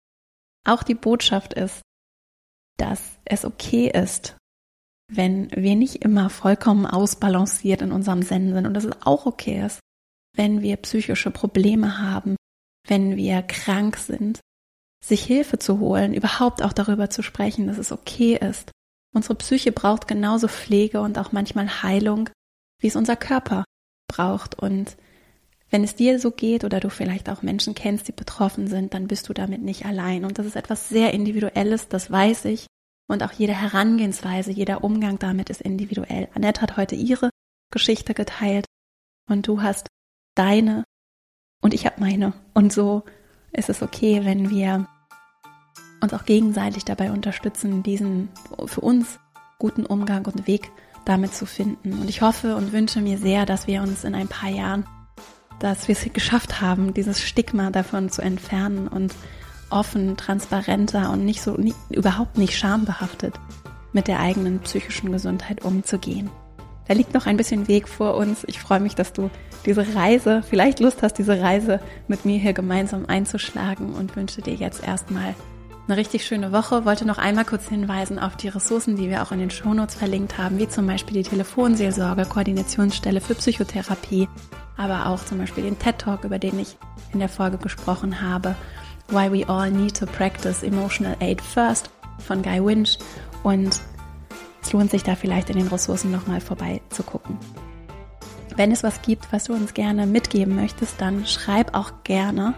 auch die Botschaft ist, dass es okay ist, wenn wir nicht immer vollkommen ausbalanciert in unserem Zen sind und dass es auch okay ist, wenn wir psychische Probleme haben, wenn wir krank sind, sich Hilfe zu holen, überhaupt auch darüber zu sprechen, dass es okay ist. Unsere Psyche braucht genauso Pflege und auch manchmal Heilung, wie es unser Körper braucht. Und wenn es dir so geht oder du vielleicht auch Menschen kennst, die betroffen sind, dann bist du damit nicht allein. Und das ist etwas sehr Individuelles, das weiß ich. Und auch jede Herangehensweise, jeder Umgang damit ist individuell. Annette hat heute ihre Geschichte geteilt und du hast deine und ich habe meine. Und so ist es okay, wenn wir uns auch gegenseitig dabei unterstützen, diesen für uns guten Umgang und Weg damit zu finden. Und ich hoffe und wünsche mir sehr, dass wir uns in ein paar Jahren, dass wir es geschafft haben, dieses Stigma davon zu entfernen und offen, transparenter und nicht so, nie, überhaupt nicht schambehaftet mit der eigenen psychischen Gesundheit umzugehen. Da liegt noch ein bisschen Weg vor uns. Ich freue mich, dass du diese Reise, vielleicht Lust hast, diese Reise mit mir hier gemeinsam einzuschlagen und wünsche dir jetzt erstmal eine richtig schöne Woche. Wollte noch einmal kurz hinweisen auf die Ressourcen, die wir auch in den Shownotes verlinkt haben, wie zum Beispiel die Telefonseelsorge, Koordinationsstelle für Psychotherapie, aber auch zum Beispiel den TED Talk, über den ich in der Folge gesprochen habe, Why We All Need to Practice Emotional Aid First von Guy Winch und es lohnt sich da vielleicht in den Ressourcen nochmal vorbei zu gucken. Wenn es was gibt, was du uns gerne mitgeben möchtest, dann schreib auch gerne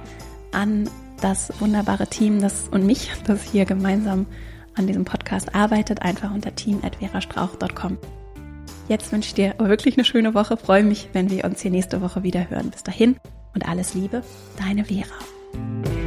an das wunderbare Team das, und mich, das hier gemeinsam an diesem Podcast arbeitet, einfach unter team.verastrauch.com. Jetzt wünsche ich dir wirklich eine schöne Woche, freue mich, wenn wir uns hier nächste Woche wieder hören. Bis dahin und alles Liebe, deine Vera.